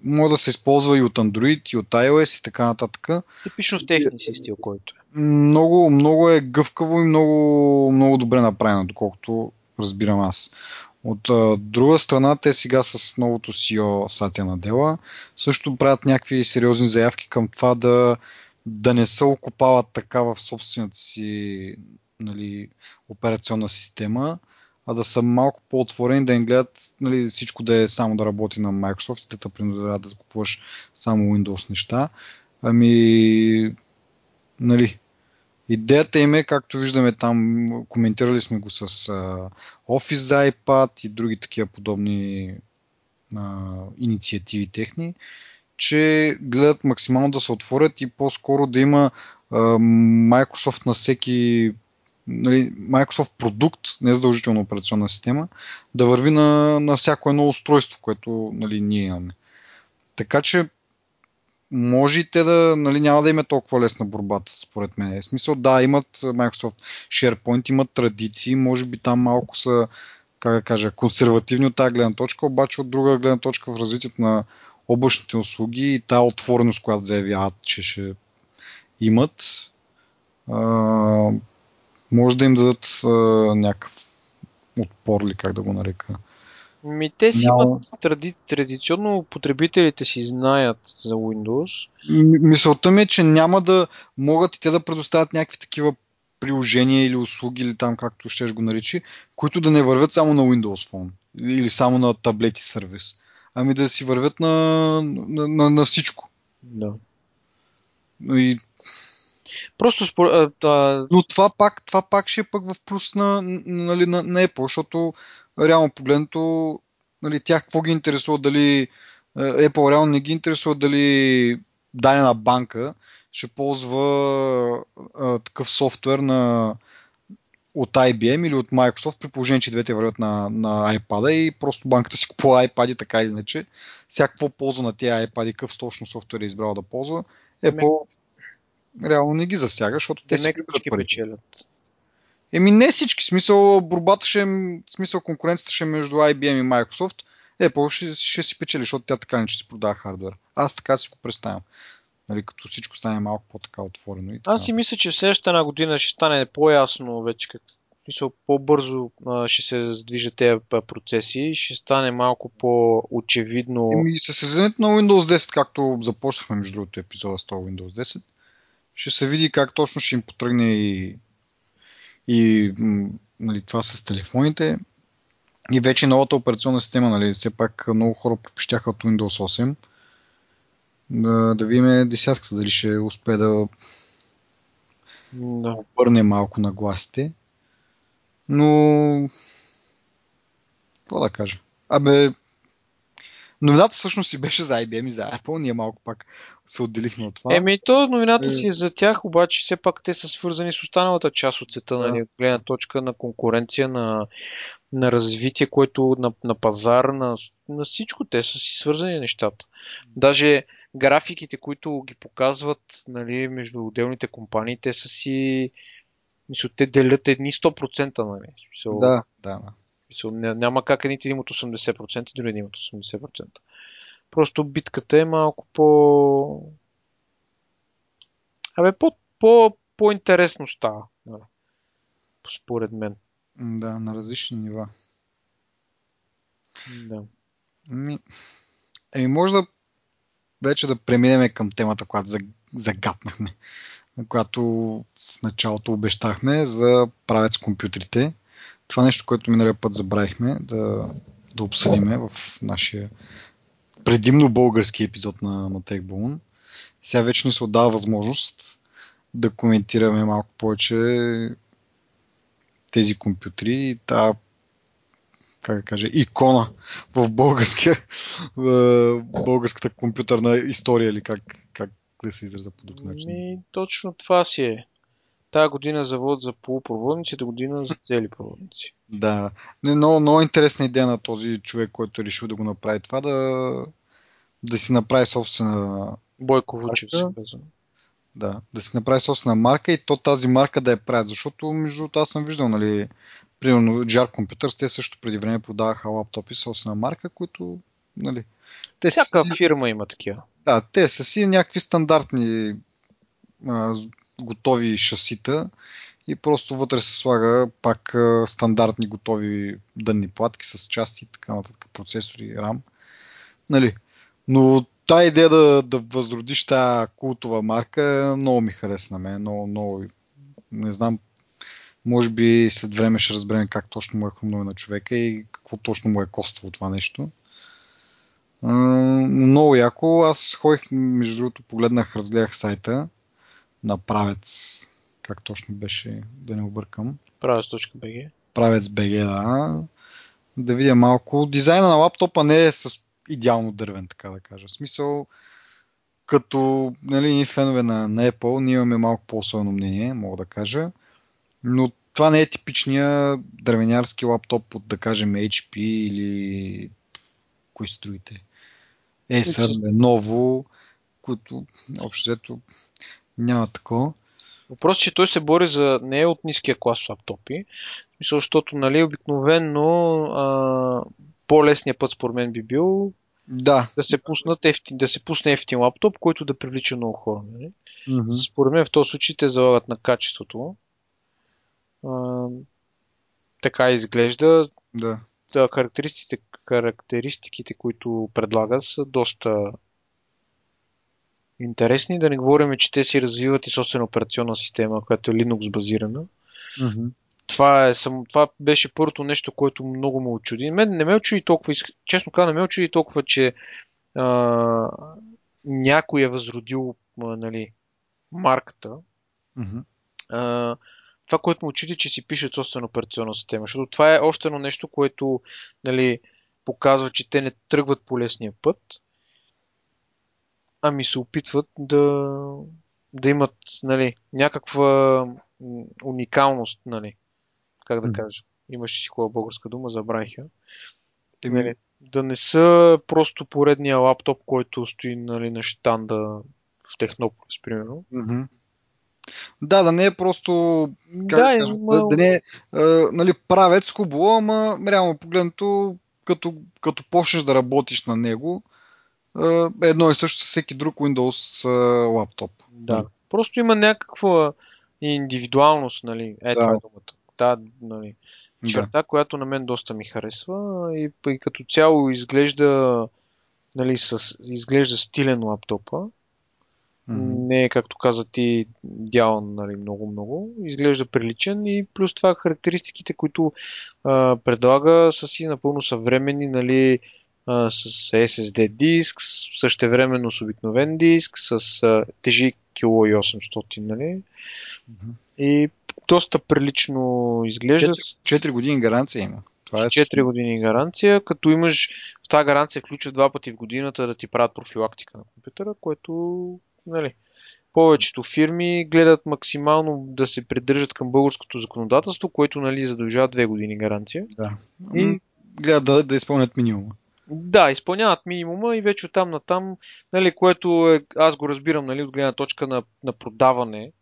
може да се използва и от Android, и от iOS и така нататък. Типично в техния си стил, който е. Много, много е гъвкаво и много, много добре направено, доколкото разбирам аз. От а, друга страна, те сега с новото CEO Сатя Надела също правят някакви сериозни заявки към това да, да не се окупават така в собствената си нали, операционна система, а да са малко по-отворени, да им гледат нали, всичко да е само да работи на Microsoft, да те принудят да купуваш само Windows неща. Ами, нали, идеята им е, както виждаме там, коментирали сме го с uh, Office за iPad и други такива подобни uh, инициативи техни, че гледат максимално да се отворят и по-скоро да има Microsoft на всеки нали, Microsoft продукт, не задължително операционна система, да върви на, на всяко едно устройство, което нали, ние имаме. Така че може и те да, нали, няма да има толкова лесна борбата, според мен. В смисъл, да, имат Microsoft SharePoint, имат традиции, може би там малко са, как да кажа, консервативни от тази гледна точка, обаче от друга гледна точка в развитието на облачните услуги и тази отвореност, която заявяват, че ще имат, може да им дадат а, някакъв отпор ли, как да го нарека. Ми, те си Няма... имат тради... традиционно потребителите си знаят за Windows. Мисълта ми е, че няма да могат и те да предоставят някакви такива приложения или услуги или там както ще го наричи, които да не вървят само на Windows Phone или само на таблети сервис. Ами да си вървят на, на, на, на всичко. Да. И Просто спор... а... Но това пак, това пак ще е пък в плюс на, нали, на, на Apple, защото реално погледнато нали, тях какво ги интересува дали Apple реално не ги интересува дали дадена банка ще ползва а, такъв софтуер на, от IBM или от Microsoft, при положение, че двете вървят на, на iPad и просто банката си купува iPad така или иначе. Всякакво ползва на тези iPad, какъв точно софтуер е избрал да ползва. Apple реално не ги засяга, защото те, те си ги печелят. Еми не всички. Смисъл, борбата ще е, смисъл конкуренцията ще е между IBM и Microsoft. Apple ще, ще си печели, защото тя така не ще си продава хардвер. Аз така си го представям. Нали, като всичко стане малко по-така отворено. И така. Аз си мисля, че следващата една година ще стане по-ясно вече как мисъл, по-бързо а, ще се движат тези процеси и ще стане малко по-очевидно. Еми, със създаването на Windows 10, както започнахме между другото епизода с това Windows 10, ще се види как точно ще им потръгне и, и нали, това с телефоните. И вече новата операционна система, нали, все пак много хора пропищяха от Windows 8. Да, да видим десятката, дали ще успее да да. обърне малко на гласите. Но... Какво да кажа? Абе, Новината всъщност си беше за IBM и за Apple. Ние малко пак се отделихме от това. Еми, то новината е... си е за тях, обаче все пак те са свързани с останалата част от света, да. нали, гледна точка на конкуренция, на, на развитие, което на, на пазар, на, на всичко. Те са си свързани нещата. Даже графиките, които ги показват нали, между отделните компании, те са си. Мисля, те делят едни 100%. Нали? Мисъл, да, да. Няма как едните имат 80%, други имат 80%. Просто битката е малко по... Абе, по, по, по-интересно става. Нали? Според мен. Да, на различни нива. Да. Ми... Еми, може да вече да преминем към темата, която загатнахме, която в началото обещахме за правец компютрите това нещо, което миналия път забравихме да, да обсъдиме в нашия предимно български епизод на, на TechBoom. Сега вече ни се отдава възможност да коментираме малко повече тези компютри и тази как да кажа, икона в българския, българската компютърна история или как, как да се израза по друг начин. Ми, точно това си е. Тая година завод за полупроводници, тази година за цели проводници. Да. Не, много, много интересна идея на този човек, който е решил да го направи това, да, да си направи собствена... Бойко Вучев си казва. Да, да си направи собствена марка и то тази марка да я правят, защото между другото аз съм виждал, нали, примерно Jar Computers, те също преди време продаваха лаптопи собствена марка, които, нали, те Всяка си, фирма има такива. Да, те са си някакви стандартни а, готови шасита и просто вътре се слага пак а, стандартни готови дънни платки с части и така нататък, процесори, RAM. Нали. Но тази идея да, да възродиш тази култова марка много ми хареса на мен. Много, много, не знам, може би след време ще разберем как точно му е хрумно на човека и какво точно му е коствало това нещо. Много яко. Аз ходих, между другото, погледнах, разгледах сайта на Правец. Как точно беше, да не объркам. Правец.bg Правец BG, да. Да видя малко. Дизайна на лаптопа не е с идеално дървен, така да кажа. В смисъл, като нали, ние фенове на, на Apple, ние имаме малко по-особено мнение, мога да кажа. Но това не е типичния дървенярски лаптоп от, да кажем, HP или кои са другите? Acer, Lenovo, които общо взето няма такова. Въпросът е, че той се бори за не е от ниския клас лаптопи, защото нали, обикновено а, по-лесният път според мен би бил да. да, се, пуснат ефтин, да се пусне ефтин лаптоп, който да привлича много хора. Нали? Mm-hmm. Според мен в този случай те залагат на качеството. А, така изглежда. Да. да характеристиките, характеристиките, които предлага, са доста интересни. Да не говорим, че те си развиват и собствена операционна система, която е Linux базирана. Mm-hmm. Това, е, съм, това беше първото нещо, което много ме очуди. Мен не ме очуди толкова, честно казвам, не ме очуди толкова, че а, някой е възродил а, нали, марката. Mm-hmm. А, това, което му очуди, че си пише собствена операционна система. Защото това е още едно нещо, което нали, показва, че те не тръгват по лесния път, ами се опитват да, да имат нали, някаква уникалност, нали, как да кажа. Имаше си хубава българска дума, забравих я. Нали, да не са просто поредния лаптоп, който стои нали, на штанда в Технополис, примерно. Mm-hmm. Да, да не е просто как, да, има... да не е нали, правец хубаво, ама реално погледнато като, като почнеш да работиш на него, е едно и също с всеки друг Windows лаптоп. Да. Просто има някаква индивидуалност, нали? Е, да. е думата. Да, нали. Черта, да. която на мен доста ми харесва и, и като цяло изглежда, нали, с, изглежда стилен лаптопа. Mm-hmm. Не е, както каза ти, дял нали, много-много. Изглежда приличен и плюс това характеристиките, които а, предлага са си напълно съвременни, нали, а, с SSD диск, същевременно с обикновен диск, с а, тежи кило и 800, нали? Mm-hmm. И доста прилично изглежда. 4, 4 години гаранция има. Това е 4 години гаранция, като имаш в тази гаранция включва два пъти в годината да ти правят профилактика на компютъра, което нали, повечето фирми гледат максимално да се придържат към българското законодателство, което нали, задължава две години гаранция. Да. И гледат да, да изпълнят минимума. Да, изпълняват минимума и вече оттам на там, нали, което е, аз го разбирам нали, от гледна точка на, на продаване,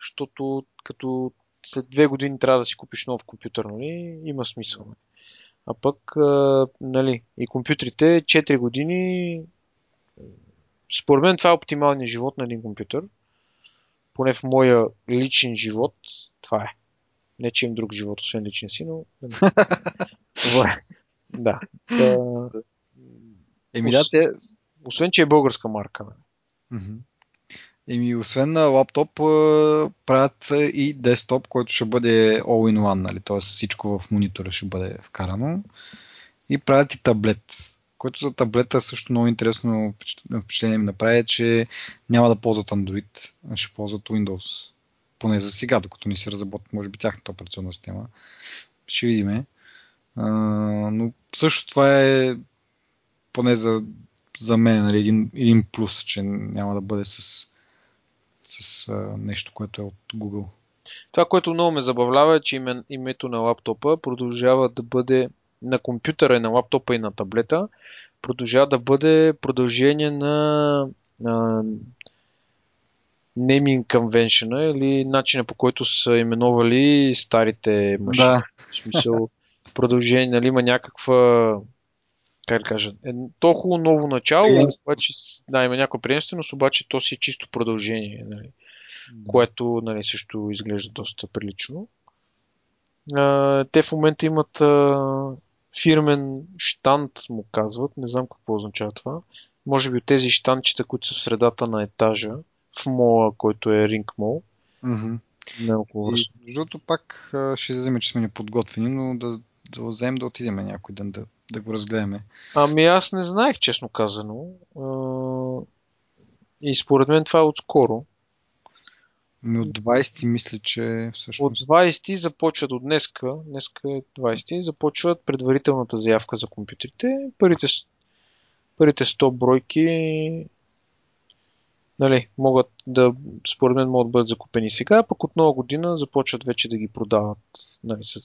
защото като след две години трябва да си купиш нов компютър, нали, има смисъл. А пък, а, нали, и компютрите 4 години според мен това е оптималният живот на един компютър. Поне в моя личен живот това е. Не, че имам друг живот, освен личен си, но... да. Еми да, те... Освен, че е българска марка. Mm-hmm. Еми, освен на лаптоп, правят и десктоп, който ще бъде all-in-one, нали? т.е. всичко в монитора ще бъде вкарано. И правят и таблет който за таблета също много интересно впечатление ми направи, че няма да ползват Android, а ще ползват Windows. Поне за сега, докато ни се разработят, може би, тяхната операционна система. Ще видим. но също това е поне за, за мен нали, един, един плюс, че няма да бъде с, с а, нещо, което е от Google. Това, което много ме забавлява е, че име, името на лаптопа продължава да бъде на компютъра и на лаптопа и на таблета, продължава да бъде продължение на, на naming convention или начина по който са именували старите машини. Да. В смисъл, продължение, нали, има някаква как да кажа, е толкова ново начало, обаче, да, има някаква приемственост, обаче то си е чисто продължение, нали, което нали, също изглежда доста прилично. А, те в момента имат а, фирмен штант, му казват, не знам какво означава това. Може би от тези штанчета, които са в средата на етажа, в мола, който е Ring Mall. Mm-hmm. Около Другото пак ще вземе, че сме неподготвени, но да, да вземем да отидем някой ден да, да го разгледаме. Ами аз не знаех, честно казано. И според мен това е отскоро. Ми от 20 мисля, че всъщност... От 20 започват от днеска, днеска е 20, започват предварителната заявка за компютрите. Първите, първите 100 бройки нали, могат да, според мен могат да бъдат закупени сега, пък от нова година започват вече да ги продават, нали, с...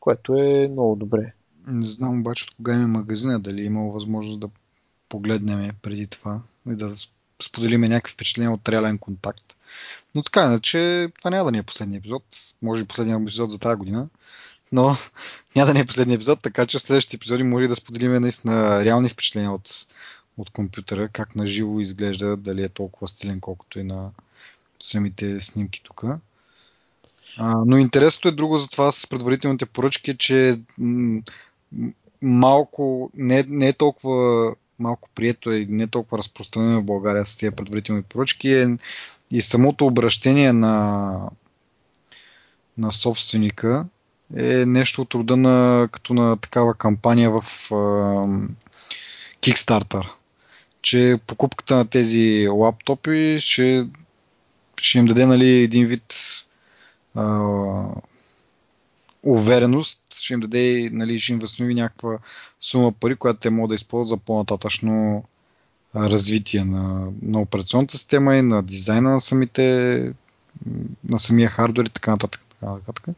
което е много добре. Не знам обаче от кога има магазина, дали е имало възможност да погледнем преди това и да споделиме някакви впечатления от реален контакт. Но така, иначе това няма да ни е последния епизод. Може би последния епизод за тази година. Но няма да ни е последния епизод, така че в следващите епизоди може да споделиме наистина реални впечатления от, от компютъра, как на живо изглежда, дали е толкова стилен, колкото и на самите снимки тук. но интересното е друго за това с предварителните поръчки, че малко, не, не е толкова малко прието и не е толкова разпространено в България с тези предварителни поръчки е и самото обращение на, на собственика е нещо от рода на, като на такава кампания в а, Kickstarter че покупката на тези лаптопи ще, ще им даде нали, един вид а, увереност, ще им даде, нали, ще им възстанови някаква сума пари, която те могат да използват за по-нататъчно развитие на, на операционната система и на дизайна на самите на самия хардвер и така нататък така нататък.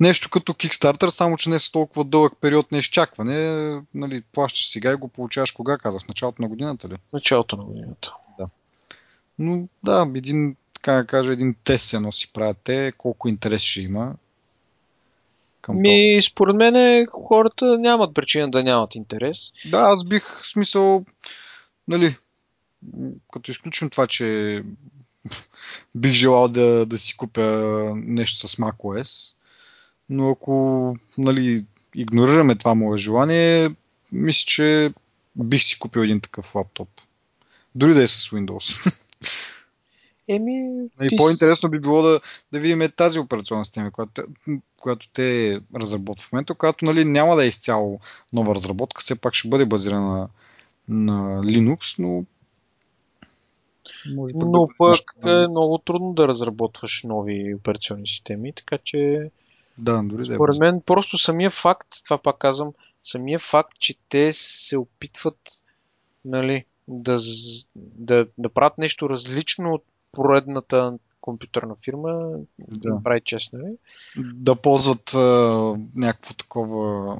Нещо като Kickstarter, само че не с толкова дълъг период на изчакване. Нали, плащаш сега и го получаваш кога казах? В началото на годината ли? Началото на годината. Да. Но да, един, така да кажа, един тест се носи правят те, колко интерес ще има. Към Ми, това. според мен хората нямат причина да нямат интерес. Да, аз бих смисъл, нали, като изключим това, че бих желал да, да си купя нещо с macOS, но ако нали, игнорираме това мое желание, мисля, че бих си купил един такъв лаптоп. Дори да е с Windows. Еми, и нали, по-интересно би било да, да видим тази операционна система, която, която те разработват в момента, която нали, няма да е изцяло нова разработка, все пак ще бъде базирана на, на Linux, но може Но да пък е много трудно да разработваш нови операционни системи, така че да, дори да е според мен просто самия факт, това пак казвам, самия факт, че те се опитват нали, да, да, да правят нещо различно от поредната компютърна фирма, да, да прави честно. Нали? Да ползват а, някакво такова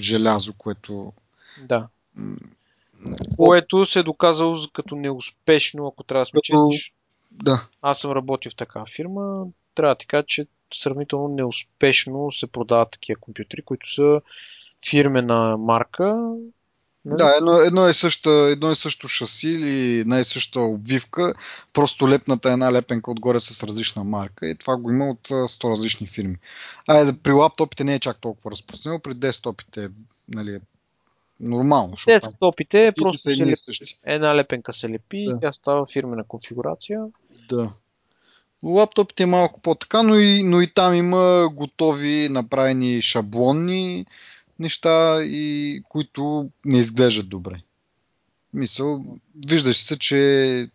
желязо, което да. Което се е доказало като неуспешно, ако трябва да сме честни. Да. Аз съм работил в такава фирма. Трябва да ти кажа, че сравнително неуспешно се продават такива компютри, които са фирмена марка. Да, едно, едно, е също, едно е също шаси или една е съща обвивка, просто лепната е една лепенка отгоре с различна марка и това го има от 100 различни фирми. А при лаптопите не е чак толкова разпространено, при десктопите нали, нормално. Те топите просто се лепи. Една лепенка се лепи да. и тя става фирмена конфигурация. Да. Лаптопите е малко по-така, но и, но и там има готови направени шаблонни неща, и, които не изглеждат добре. Мисъл, виждаш се, че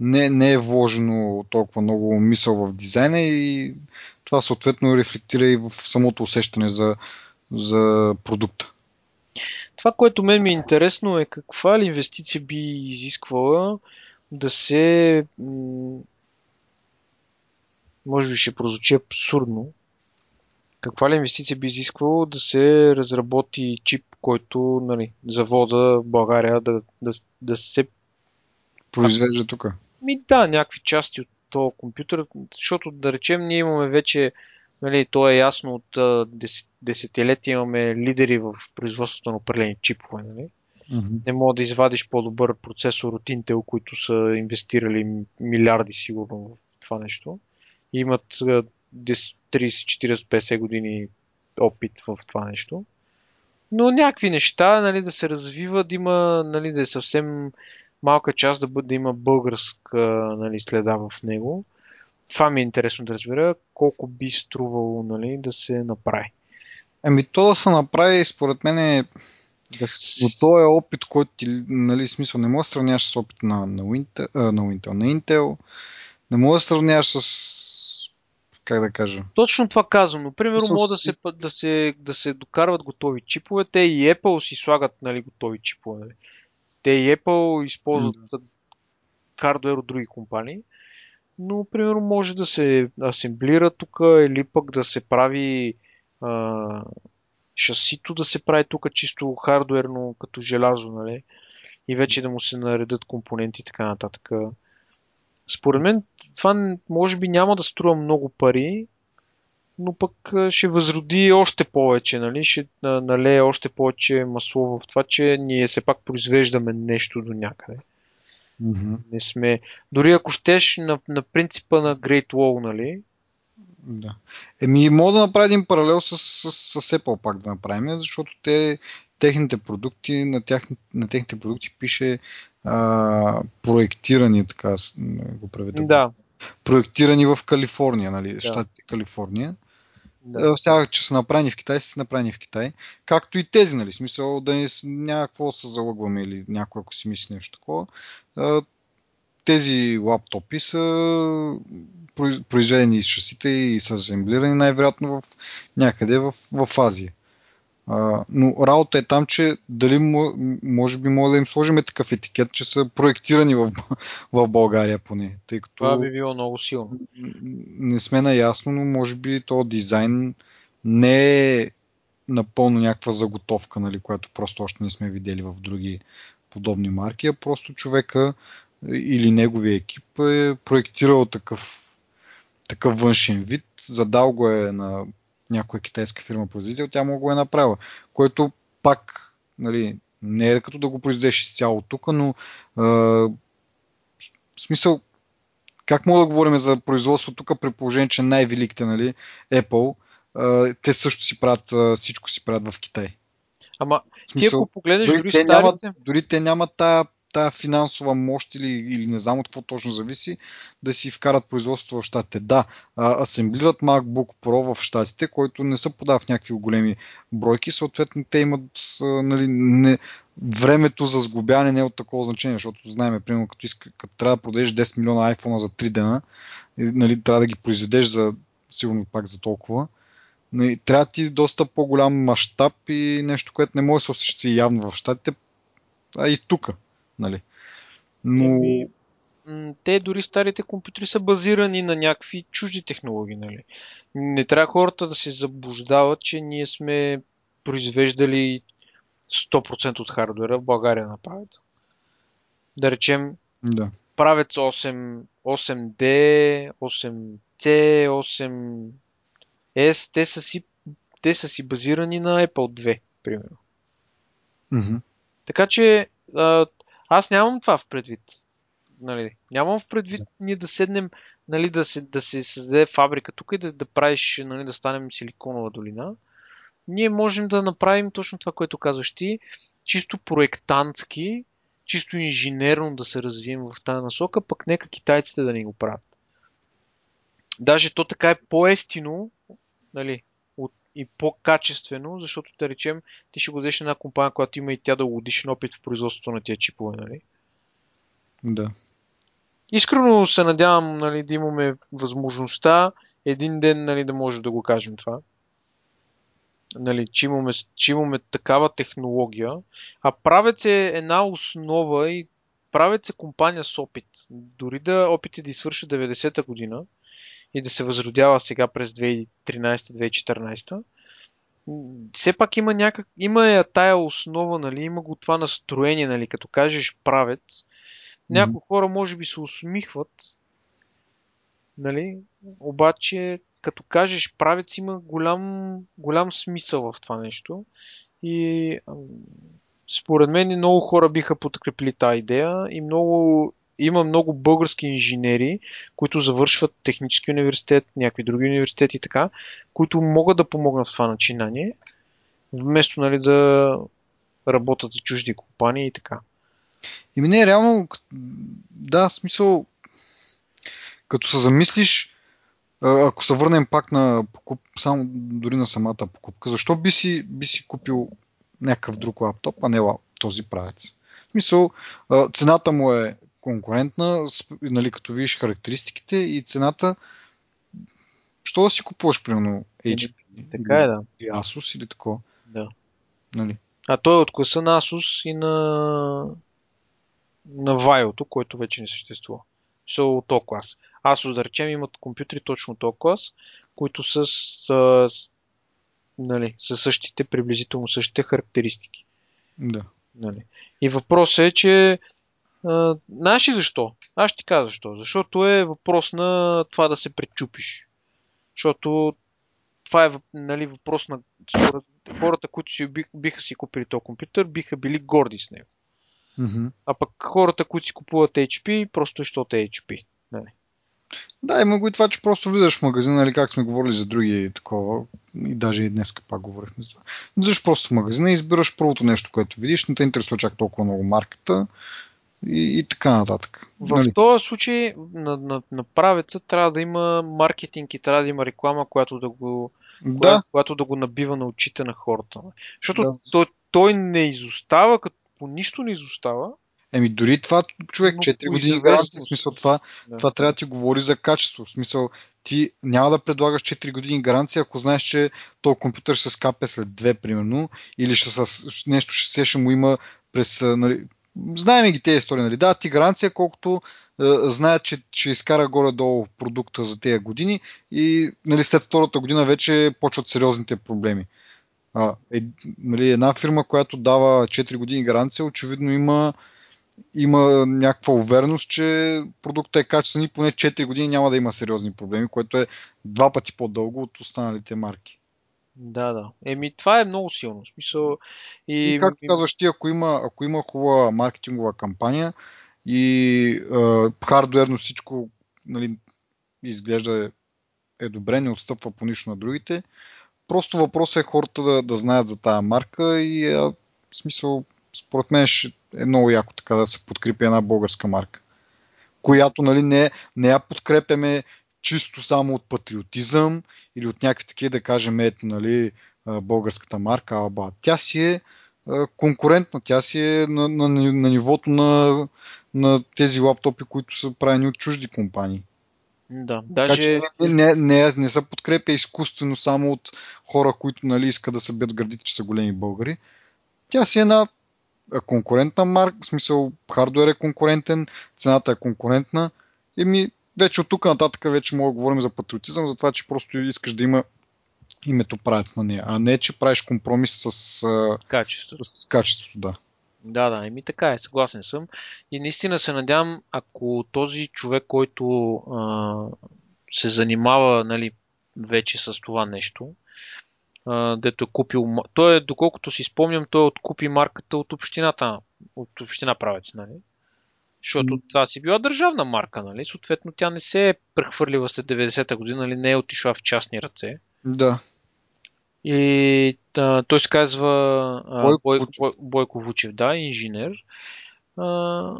не, не е вложено толкова много мисъл в дизайна и това съответно рефлектира и в самото усещане за, за продукта. Това, което мен ми е интересно е каква ли инвестиция би изисквала да се може би ще прозвучи абсурдно, каква ли инвестиция би изисквало да се разработи чип, който нали, завода в България да, да, да се произвежда тук? Ми да, някакви части от този компютър, защото да речем ние имаме вече, нали, то е ясно от десетилетия имаме лидери в производството на определени чипове. Нали? Mm-hmm. Не мога да извадиш по-добър процесор от Intel, които са инвестирали милиарди сигурно в това нещо. И имат 30, 40, 50 години опит в това нещо. Но някакви неща, нали, да се развива, да има, нали, да е съвсем малка част да, бъде, да има българска нали, следа в него. Това ми е интересно да разбера колко би струвало нали, да се направи. Еми то да се направи, според мен е... Да. Но то е опит, който ти, нали, смисъл, не може да сравняваш с опит на, на, Intel, на Intel, на Intel, не може да сравняваш с как да кажа. Точно това казвам, но примерно може да се, да, се, да се докарват готови чипове, те и Apple си слагат нали, готови чипове. Нали. Те и Apple използват mm. хардвер от други компании, но примерно може да се асемблира тук или пък да се прави а, шасито да се прави тук чисто хардуерно като желязо, нали? И вече да му се наредат компоненти и така нататък. Според мен това може би няма да струва много пари, но пък ще възроди още повече, нали? ще налее още повече масло в това, че ние все пак произвеждаме нещо до някъде. Mm-hmm. Не сме. Дори ако щеш на, на принципа на Great Wall, нали? Да. Еми, мога да направим един паралел с, с, с Apple пак да направим, защото те, техните продукти, на, тях, на техните продукти пише а, проектирани, така го преведа. Да. Проектирани в Калифорния, нали? Да. Щатите Калифорния. Да. Сега, че са направени в Китай, са направени в Китай. Както и тези, нали? Смисъл да не, няма какво да се залъгваме или някой, ако си мисли нещо такова. Тези лаптопи са произведени из шасите и са асемблирани най-вероятно в някъде в, в Азия. А, но работа е там, че дали може би може да им сложим такъв етикет, че са проектирани в, в България поне. Тъй като Това би било много силно. Не сме наясно, но може би то дизайн не е напълно някаква заготовка, нали, която просто още не сме видели в други подобни марки, а просто човека или неговия екип е проектирал такъв, такъв външен вид, задал го е на някоя китайска фирма производител, тя мога го е направила. Което пак нали, не е като да го произведеш изцяло тук, но а, в смисъл как мога да говорим за производство тук при положение, че най-великите, нали, Apple, а, те също си правят, всичко си правят в Китай. Ама смисъл, ти ако погледнеш дори, дори те старите... Нямат, дори те нямат тая тая финансова мощ или, или не знам от какво точно зависи, да си вкарат производство в щатите. Да, асемблират MacBook Pro в щатите, който не се подава в някакви големи бройки, съответно те имат нали, не, времето за сглобяване не е от такова значение, защото знаем, примерно, като, иска, като трябва да продадеш 10 милиона iPhone за 3 дена, нали, трябва да ги произведеш за сигурно пак за толкова. Нали, трябва ти доста по-голям мащаб и нещо, което не може да се осъществи явно в щатите, а и тук. Нали? Но... те дори старите компютри са базирани на някакви чужди технологии. Нали? Не трябва хората да се заблуждават, че ние сме произвеждали 100% от хардвера в България направят. Да речем, да. правец 8, 8D, 8C, 8S, те са си, те са си базирани на Apple 2, примерно. Mm-hmm. Така че аз нямам това в предвид. Нали, нямам в предвид ние да седнем, нали, да, се, да се създаде фабрика тук и да, да правиш, нали, да станем силиконова долина. Ние можем да направим точно това, което казваш ти, чисто проектантски, чисто инженерно да се развием в тази насока, пък нека китайците да ни го правят. Даже то така е по-ефтино, нали, и по-качествено, защото да речем, ти ще го дадеш една компания, която има и тя да годишен опит в производството на тия чипове, нали? Да. Искрено се надявам нали, да имаме възможността един ден нали, да може да го кажем това. Нали, че, имаме, че имаме такава технология. А правят се една основа и правят се компания с опит. Дори да опити да извършат 90-та година и да се възродява сега през 2013-2014, все пак има някак, има я тая основа, нали, има го това настроение, нали, като кажеш правец, някои mm-hmm. хора може би се усмихват, нали, обаче като кажеш правец има голям, голям смисъл в това нещо и според мен много хора биха подкрепили тази идея и много, има много български инженери, които завършват технически университет, някакви други университети и така, които могат да помогнат в това начинание, вместо нали, да работят за чужди компании и така. И не, реално, да, смисъл, като се замислиш, ако се върнем пак на покуп, само дори на самата покупка, защо би си, би си купил някакъв друг лаптоп, а не този правец? В смисъл, цената му е конкурентна, нали, като видиш характеристиките и цената, що да си купуваш, примерно, HP? Така е, да. Или Asus или такова. Да. Нали? А той е от класа на Asus и на, на Vaio, който вече не съществува. Са от този клас. Asus, да речем, имат компютри точно от този клас, които са с, нали, с същите, приблизително същите характеристики. Да. Нали. И въпросът е, че знаеш ли защо? Аз ще ти кажа защо. Защото е въпрос на това да се пречупиш. Защото това е нали, въпрос на хората, които си биха си купили този компютър, биха били горди с него. Mm-hmm. А пък хората, които си купуват HP, просто защото е HP. Нали. Да, има го и това, че просто влизаш в магазин, нали, как сме говорили за други такова, и даже и днес пак говорихме за това. Влизаш просто в магазина и избираш първото нещо, което видиш, не те интересува чак толкова много марката и, и така нататък. В нали? този случай на, на, на правеца трябва да има маркетинг и трябва да има реклама, която да го, да. която, която да го набива на очите на хората. Защото да. той, той не изостава, като по нищо не изостава, Еми дори това, човек, 4 години гаранция, в смисъл това, да. това трябва да ти говори за качество. В смисъл, ти няма да предлагаш 4 години гаранция, ако знаеш, че то компютър ще се скапе след 2, примерно, или ще с, нещо ще се ще му има през... Нали, знаем ги тези истории, нали? Да, ти гаранция, колкото е, знаят, че ще изкара горе-долу продукта за тези години и нали, след втората година вече почват сериозните проблеми. А, е, нали, една фирма, която дава 4 години гаранция, очевидно има има някаква увереност, че продуктът е качествен и поне 4 години няма да има сериозни проблеми, което е два пъти по-дълго от останалите марки. Да, да. Еми, това е много силно. Смисъл, и... и както казваш ти, ако има, ако има хубава маркетингова кампания и е, хардуерно всичко нали, изглежда е, добре, не отстъпва по нищо на другите, просто въпросът е хората да, да знаят за тая марка и е, в смисъл според мен е много яко така да се подкрепи една българска марка, която нали, не, не я подкрепяме чисто само от патриотизъм или от някакви такива да кажем ето нали, българската марка Алба. Тя си е конкурентна, тя си е на, на, на нивото на, на тези лаптопи, които са правени от чужди компании. Да, даже... Не, не, не се подкрепя изкуствено само от хора, които нали, искат да се бят градите, че са големи българи. Тя си е една конкурентна марка, в смисъл хардуер е конкурентен, цената е конкурентна. И ми, вече от тук нататък вече мога да говорим за патриотизъм, за това, че просто искаш да има името правец на нея, а не, че правиш компромис с качеството. С качеството, да. Да, да, еми така е, съгласен съм. И наистина се надявам, ако този човек, който а, се занимава нали, вече с това нещо, дето е купил. Той е, доколкото си спомням, той откупи марката от общината, от община правец, нали? Защото това си била държавна марка, нали? Съответно, тя не се е прехвърлила след 90-та година, нали? Не е отишла в частни ръце. Да. И а, той се казва а, Бой, Бой, Бойко Вучев, да, инженер. А,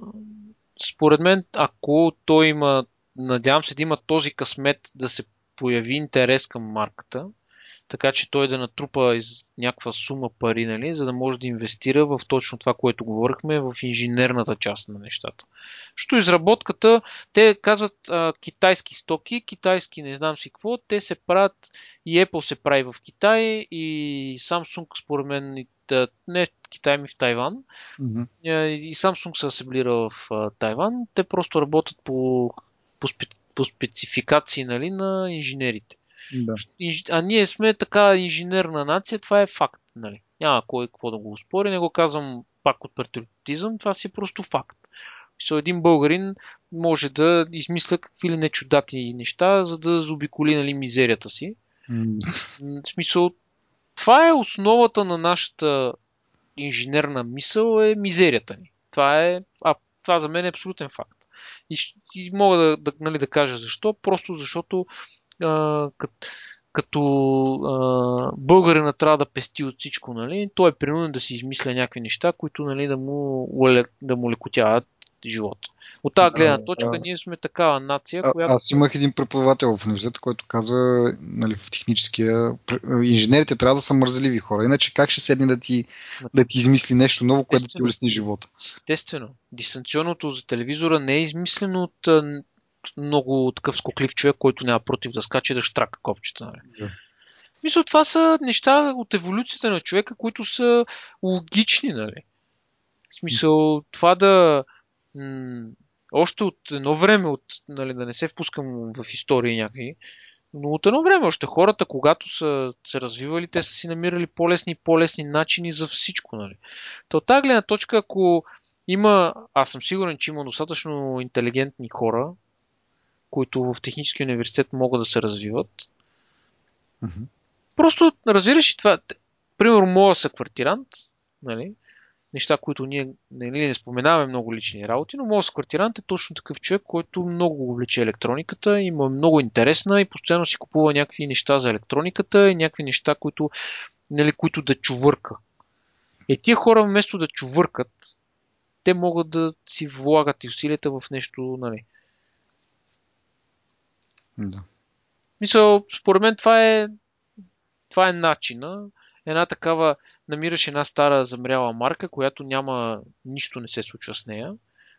според мен, ако той има, надявам се да има този късмет да се появи интерес към марката, така че той да натрупа из някаква сума пари, нали, за да може да инвестира в точно това, което говорихме, в инженерната част на нещата. Що изработката, те казват а, китайски стоки, китайски не знам си какво, те се правят и Apple се прави в Китай и Samsung според мен да, не в Китай, ми в Тайван. Mm-hmm. И Samsung се асемблира в а, Тайван. Те просто работят по, по, по спецификации нали, на инженерите. Да. А ние сме така инженерна нация, това е факт. Нали. Няма кой какво да го спори, не го казвам пак от патриотизъм, това си е просто факт. Мисъл, един българин може да измисля какви ли не чудати неща, за да заобиколи нали, мизерията си. Mm. В смисъл, това е основата на нашата инженерна мисъл, е мизерията ни. Това, е, а, това за мен е абсолютен факт. И, и мога да, да, нали, да кажа защо. Просто защото а, като, като а, българина трябва да пести от всичко, нали, той е принуден да си измисля някакви неща, които нали, да, му, да му лекотяват живота. От тази гледна точка а, ние сме такава нация, а, която... Аз имах един преподавател в университета, който казва нали, в техническия... Инженерите трябва да са мързеливи хора, иначе как ще седне да ти, да ти измисли нещо ново, което да ти улесни живота? Естествено. Дистанционното за телевизора не е измислено от много такъв скоклив човек, който няма против да скача да штрака копчета. Нали? Yeah. Мисля, това са неща от еволюцията на човека, които са логични, нали? В смисъл, това да м- още от едно време, от, нали, да не се впускам в истории някакви, но от едно време още хората, когато са се развивали, те са си намирали по-лесни и по-лесни начини за всичко. Нали. То от тази гледна точка, ако има, аз съм сигурен, че има достатъчно интелигентни хора, които в технически университет могат да се развиват. Mm-hmm. Просто разбираш и това. Примерно, моя са квартирант, нали, неща, които ние не, не споменаваме много лични работи, но моят квартирант е точно такъв човек, който много го влече електрониката, има много интересна и постоянно си купува някакви неща за електрониката и някакви неща, които, нали, които да чувърка. И тия хора вместо да чувъркат, те могат да си влагат и усилията в нещо, нали. Да. Мисля, според мен това е, това е начина една такава, намираш една стара замряла марка, която няма, нищо не се случва с нея.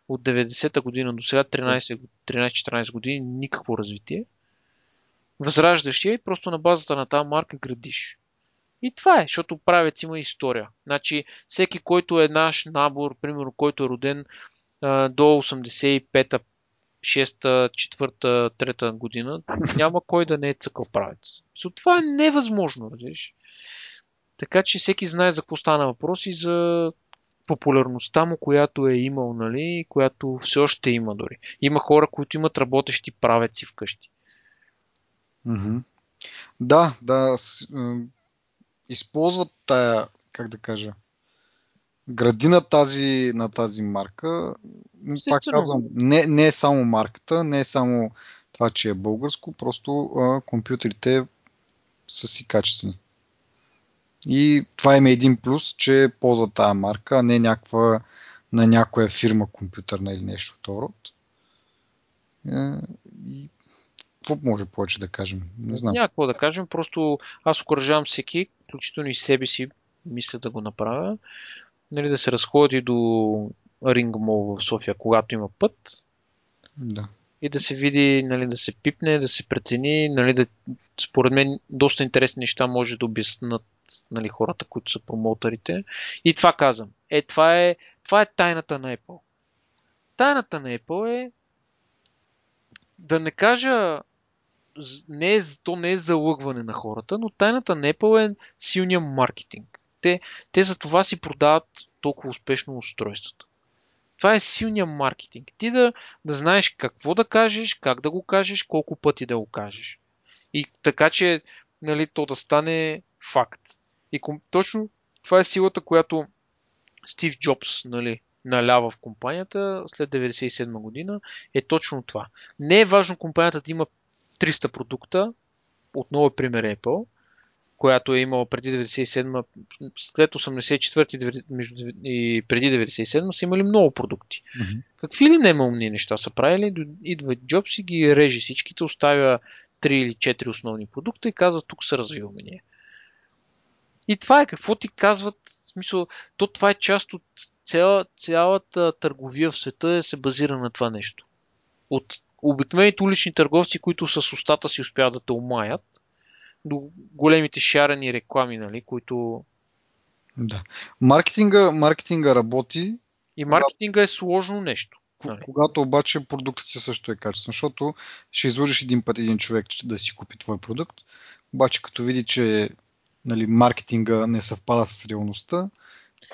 От 90-та година до сега 13-14 години никакво развитие. Възраждаш я и просто на базата на тази марка градиш. И това е, защото правец има история. Значи, всеки, който е наш набор, примерно, който е роден до 85-та, 6-та, 4-та, 3-та година, няма кой да не е цъкъл правец. So, това е невъзможно, разбираш. Така че всеки знае за какво стана въпрос и за популярността му, която е имал, нали, която все още има дори. Има хора, които имат работещи правеци вкъщи. Mm-hmm. Да, да. Използват тая, как да кажа, гради на тази, на тази марка. Пак казвам, не, не е само марката, не е само това, че е българско, просто а, компютрите са си качествени. И това има един плюс, че ползва тази марка, а не някаква на някоя фирма компютърна или нещо от род. Е, и какво може повече да кажем? Не знам. Няма какво да кажем, просто аз окоръжавам всеки, включително и себе си, мисля да го направя, нали, да се разходи до Mall в София, когато има път. Да и да се види, нали, да се пипне, да се прецени, нали, да, според мен доста интересни неща може да обяснат нали, хората, които са промоутерите. И това казвам. Е, това е, това е тайната на Apple. Тайната на Apple е да не кажа не е, то не е залъгване на хората, но тайната на Apple е силния маркетинг. Те, те за това си продават толкова успешно устройствата. Това е силния маркетинг. Ти да, да знаеш какво да кажеш, как да го кажеш, колко пъти да го кажеш. И така, че нали, то да стане факт. И точно това е силата, която Стив Джобс нали, налява в компанията след 1997 година, е точно това. Не е важно компанията да има 300 продукта, отново е пример Apple, която е имала преди 97 след 84 и преди 97 са имали много продукти. Mm-hmm. Какви ли немални неща са правили? Идва Джобс и ги режи всичките, оставя 3 или 4 основни продукта и казва тук се развиваме ние. И това е какво ти казват, в смисъл, то това е част от цяла, цялата търговия в света е се базира на това нещо. От обикновените улични търговци, които с устата си успяват да те умаят, до големите шарени реклами, нали, които... Да. Маркетинга, маркетинга работи. И маркетинга е сложно нещо. Нали? Когато обаче продуктът също е качествен, защото ще излъжеш един път един човек да си купи твой продукт, обаче като види, че нали, маркетинга не съвпада с реалността,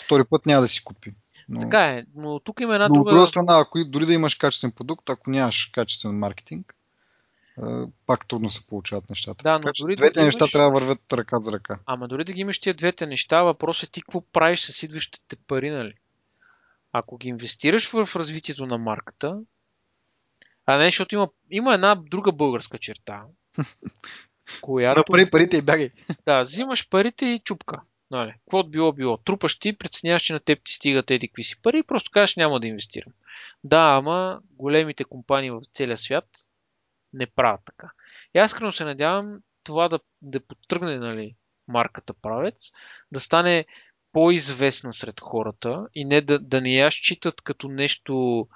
втори път няма да си купи. Но... Така е, но тук има една но друга... От друга страна, ако дори да имаш качествен продукт, ако нямаш качествен маркетинг, пак трудно се получават нещата. Да, но дори двете да неща имаш... трябва да вървят ръка за ръка. Ама дори да ги имаш тия двете неща, въпросът е ти какво правиш с идващите пари, нали? Ако ги инвестираш в развитието на марката, а не, защото има, има една друга българска черта, която... За пари парите и бягай. Да, взимаш парите и чупка. Нали, каквото било било. Трупаш ти, преценяваш, че на теб ти стигат еди какви си пари и просто кажеш няма да инвестирам. Да, ама големите компании в целия свят не правят така. И аз искрено се надявам това да, да подтръгне нали, марката правец, да стане по-известна сред хората и не да, да не я считат като нещо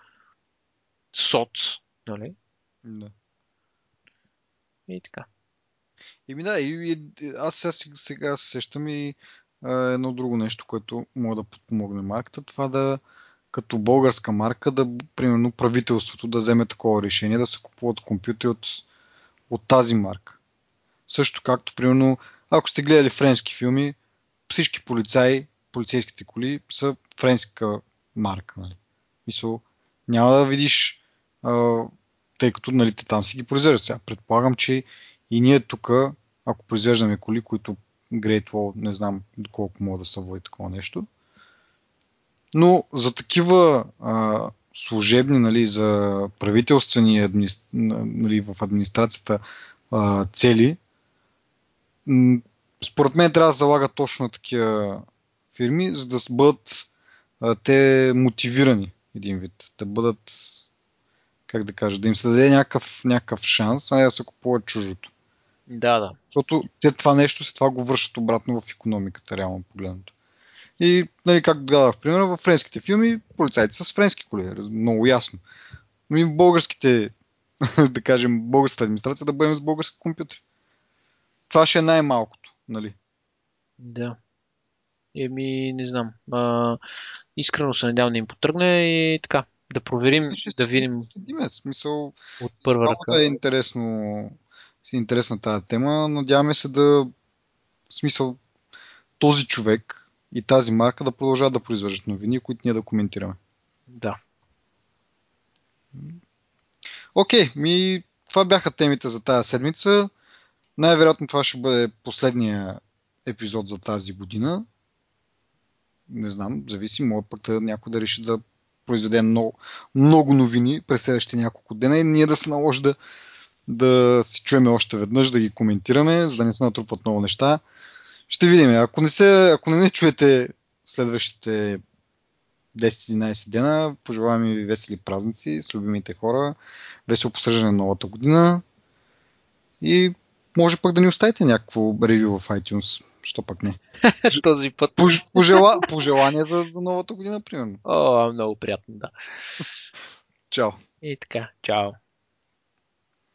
соц. Нали? Да. И така. ми да, и, и аз сега, сега сещам и а, едно друго нещо, което може да подпомогне марката. Това да, като българска марка, да, примерно, правителството да вземе такова решение, да се купуват компютри от, от тази марка. Също както, примерно, ако сте гледали френски филми, всички полицаи, полицейските коли са френска марка. Нали? Мисъл, няма да видиш, а, тъй като нали, те там си ги произвеждат сега. Предполагам, че и ние тук, ако произвеждаме коли, които Great Wall, не знам доколко мога да се води такова нещо, но за такива а, служебни, нали, за правителствени админи... нали, в администрацията а, цели, според мен трябва да залагат точно на такива фирми, за да бъдат а, те мотивирани един вид. Да бъдат, как да кажа, да им се даде някакъв, някакъв шанс, а не да се купуват чужото. Да, да. Защото те това нещо с това го вършат обратно в економиката, реално погледнато. И, нали, както дадах пример, в френските филми полицайите са с френски коли, много ясно. Но и в българските, да кажем, българската администрация да бъдем с български компютри. Това ще е най-малкото, нали? Да. Еми, не знам. А, искрено се надявам да им потръгне и така. Да проверим, ще да видим. Има смисъл. От първа ръка. е интересно, интересна тази тема. Надяваме се да. В смисъл, този човек и тази марка да продължават да произвеждат новини, които ние да коментираме. Да. Окей, okay, ми това бяха темите за тази седмица. Най-вероятно това ще бъде последния епизод за тази година. Не знам, зависи. Може пък да някой да реши да произведе много, много новини през следващите няколко дена и ние да се наложи да, да си чуеме още веднъж, да ги коментираме, за да не се натрупват много неща. Ще видим. Ако не, се, ако не не чуете следващите 10-11 дена, пожелаваме ви весели празници с любимите хора, весело посреждане на новата година и може пък да ни оставите някакво ревю в iTunes. Що пък не? Този път. Пожела... Пожелание за, за новата година, примерно. О, много приятно, да. Чао. И така, чао.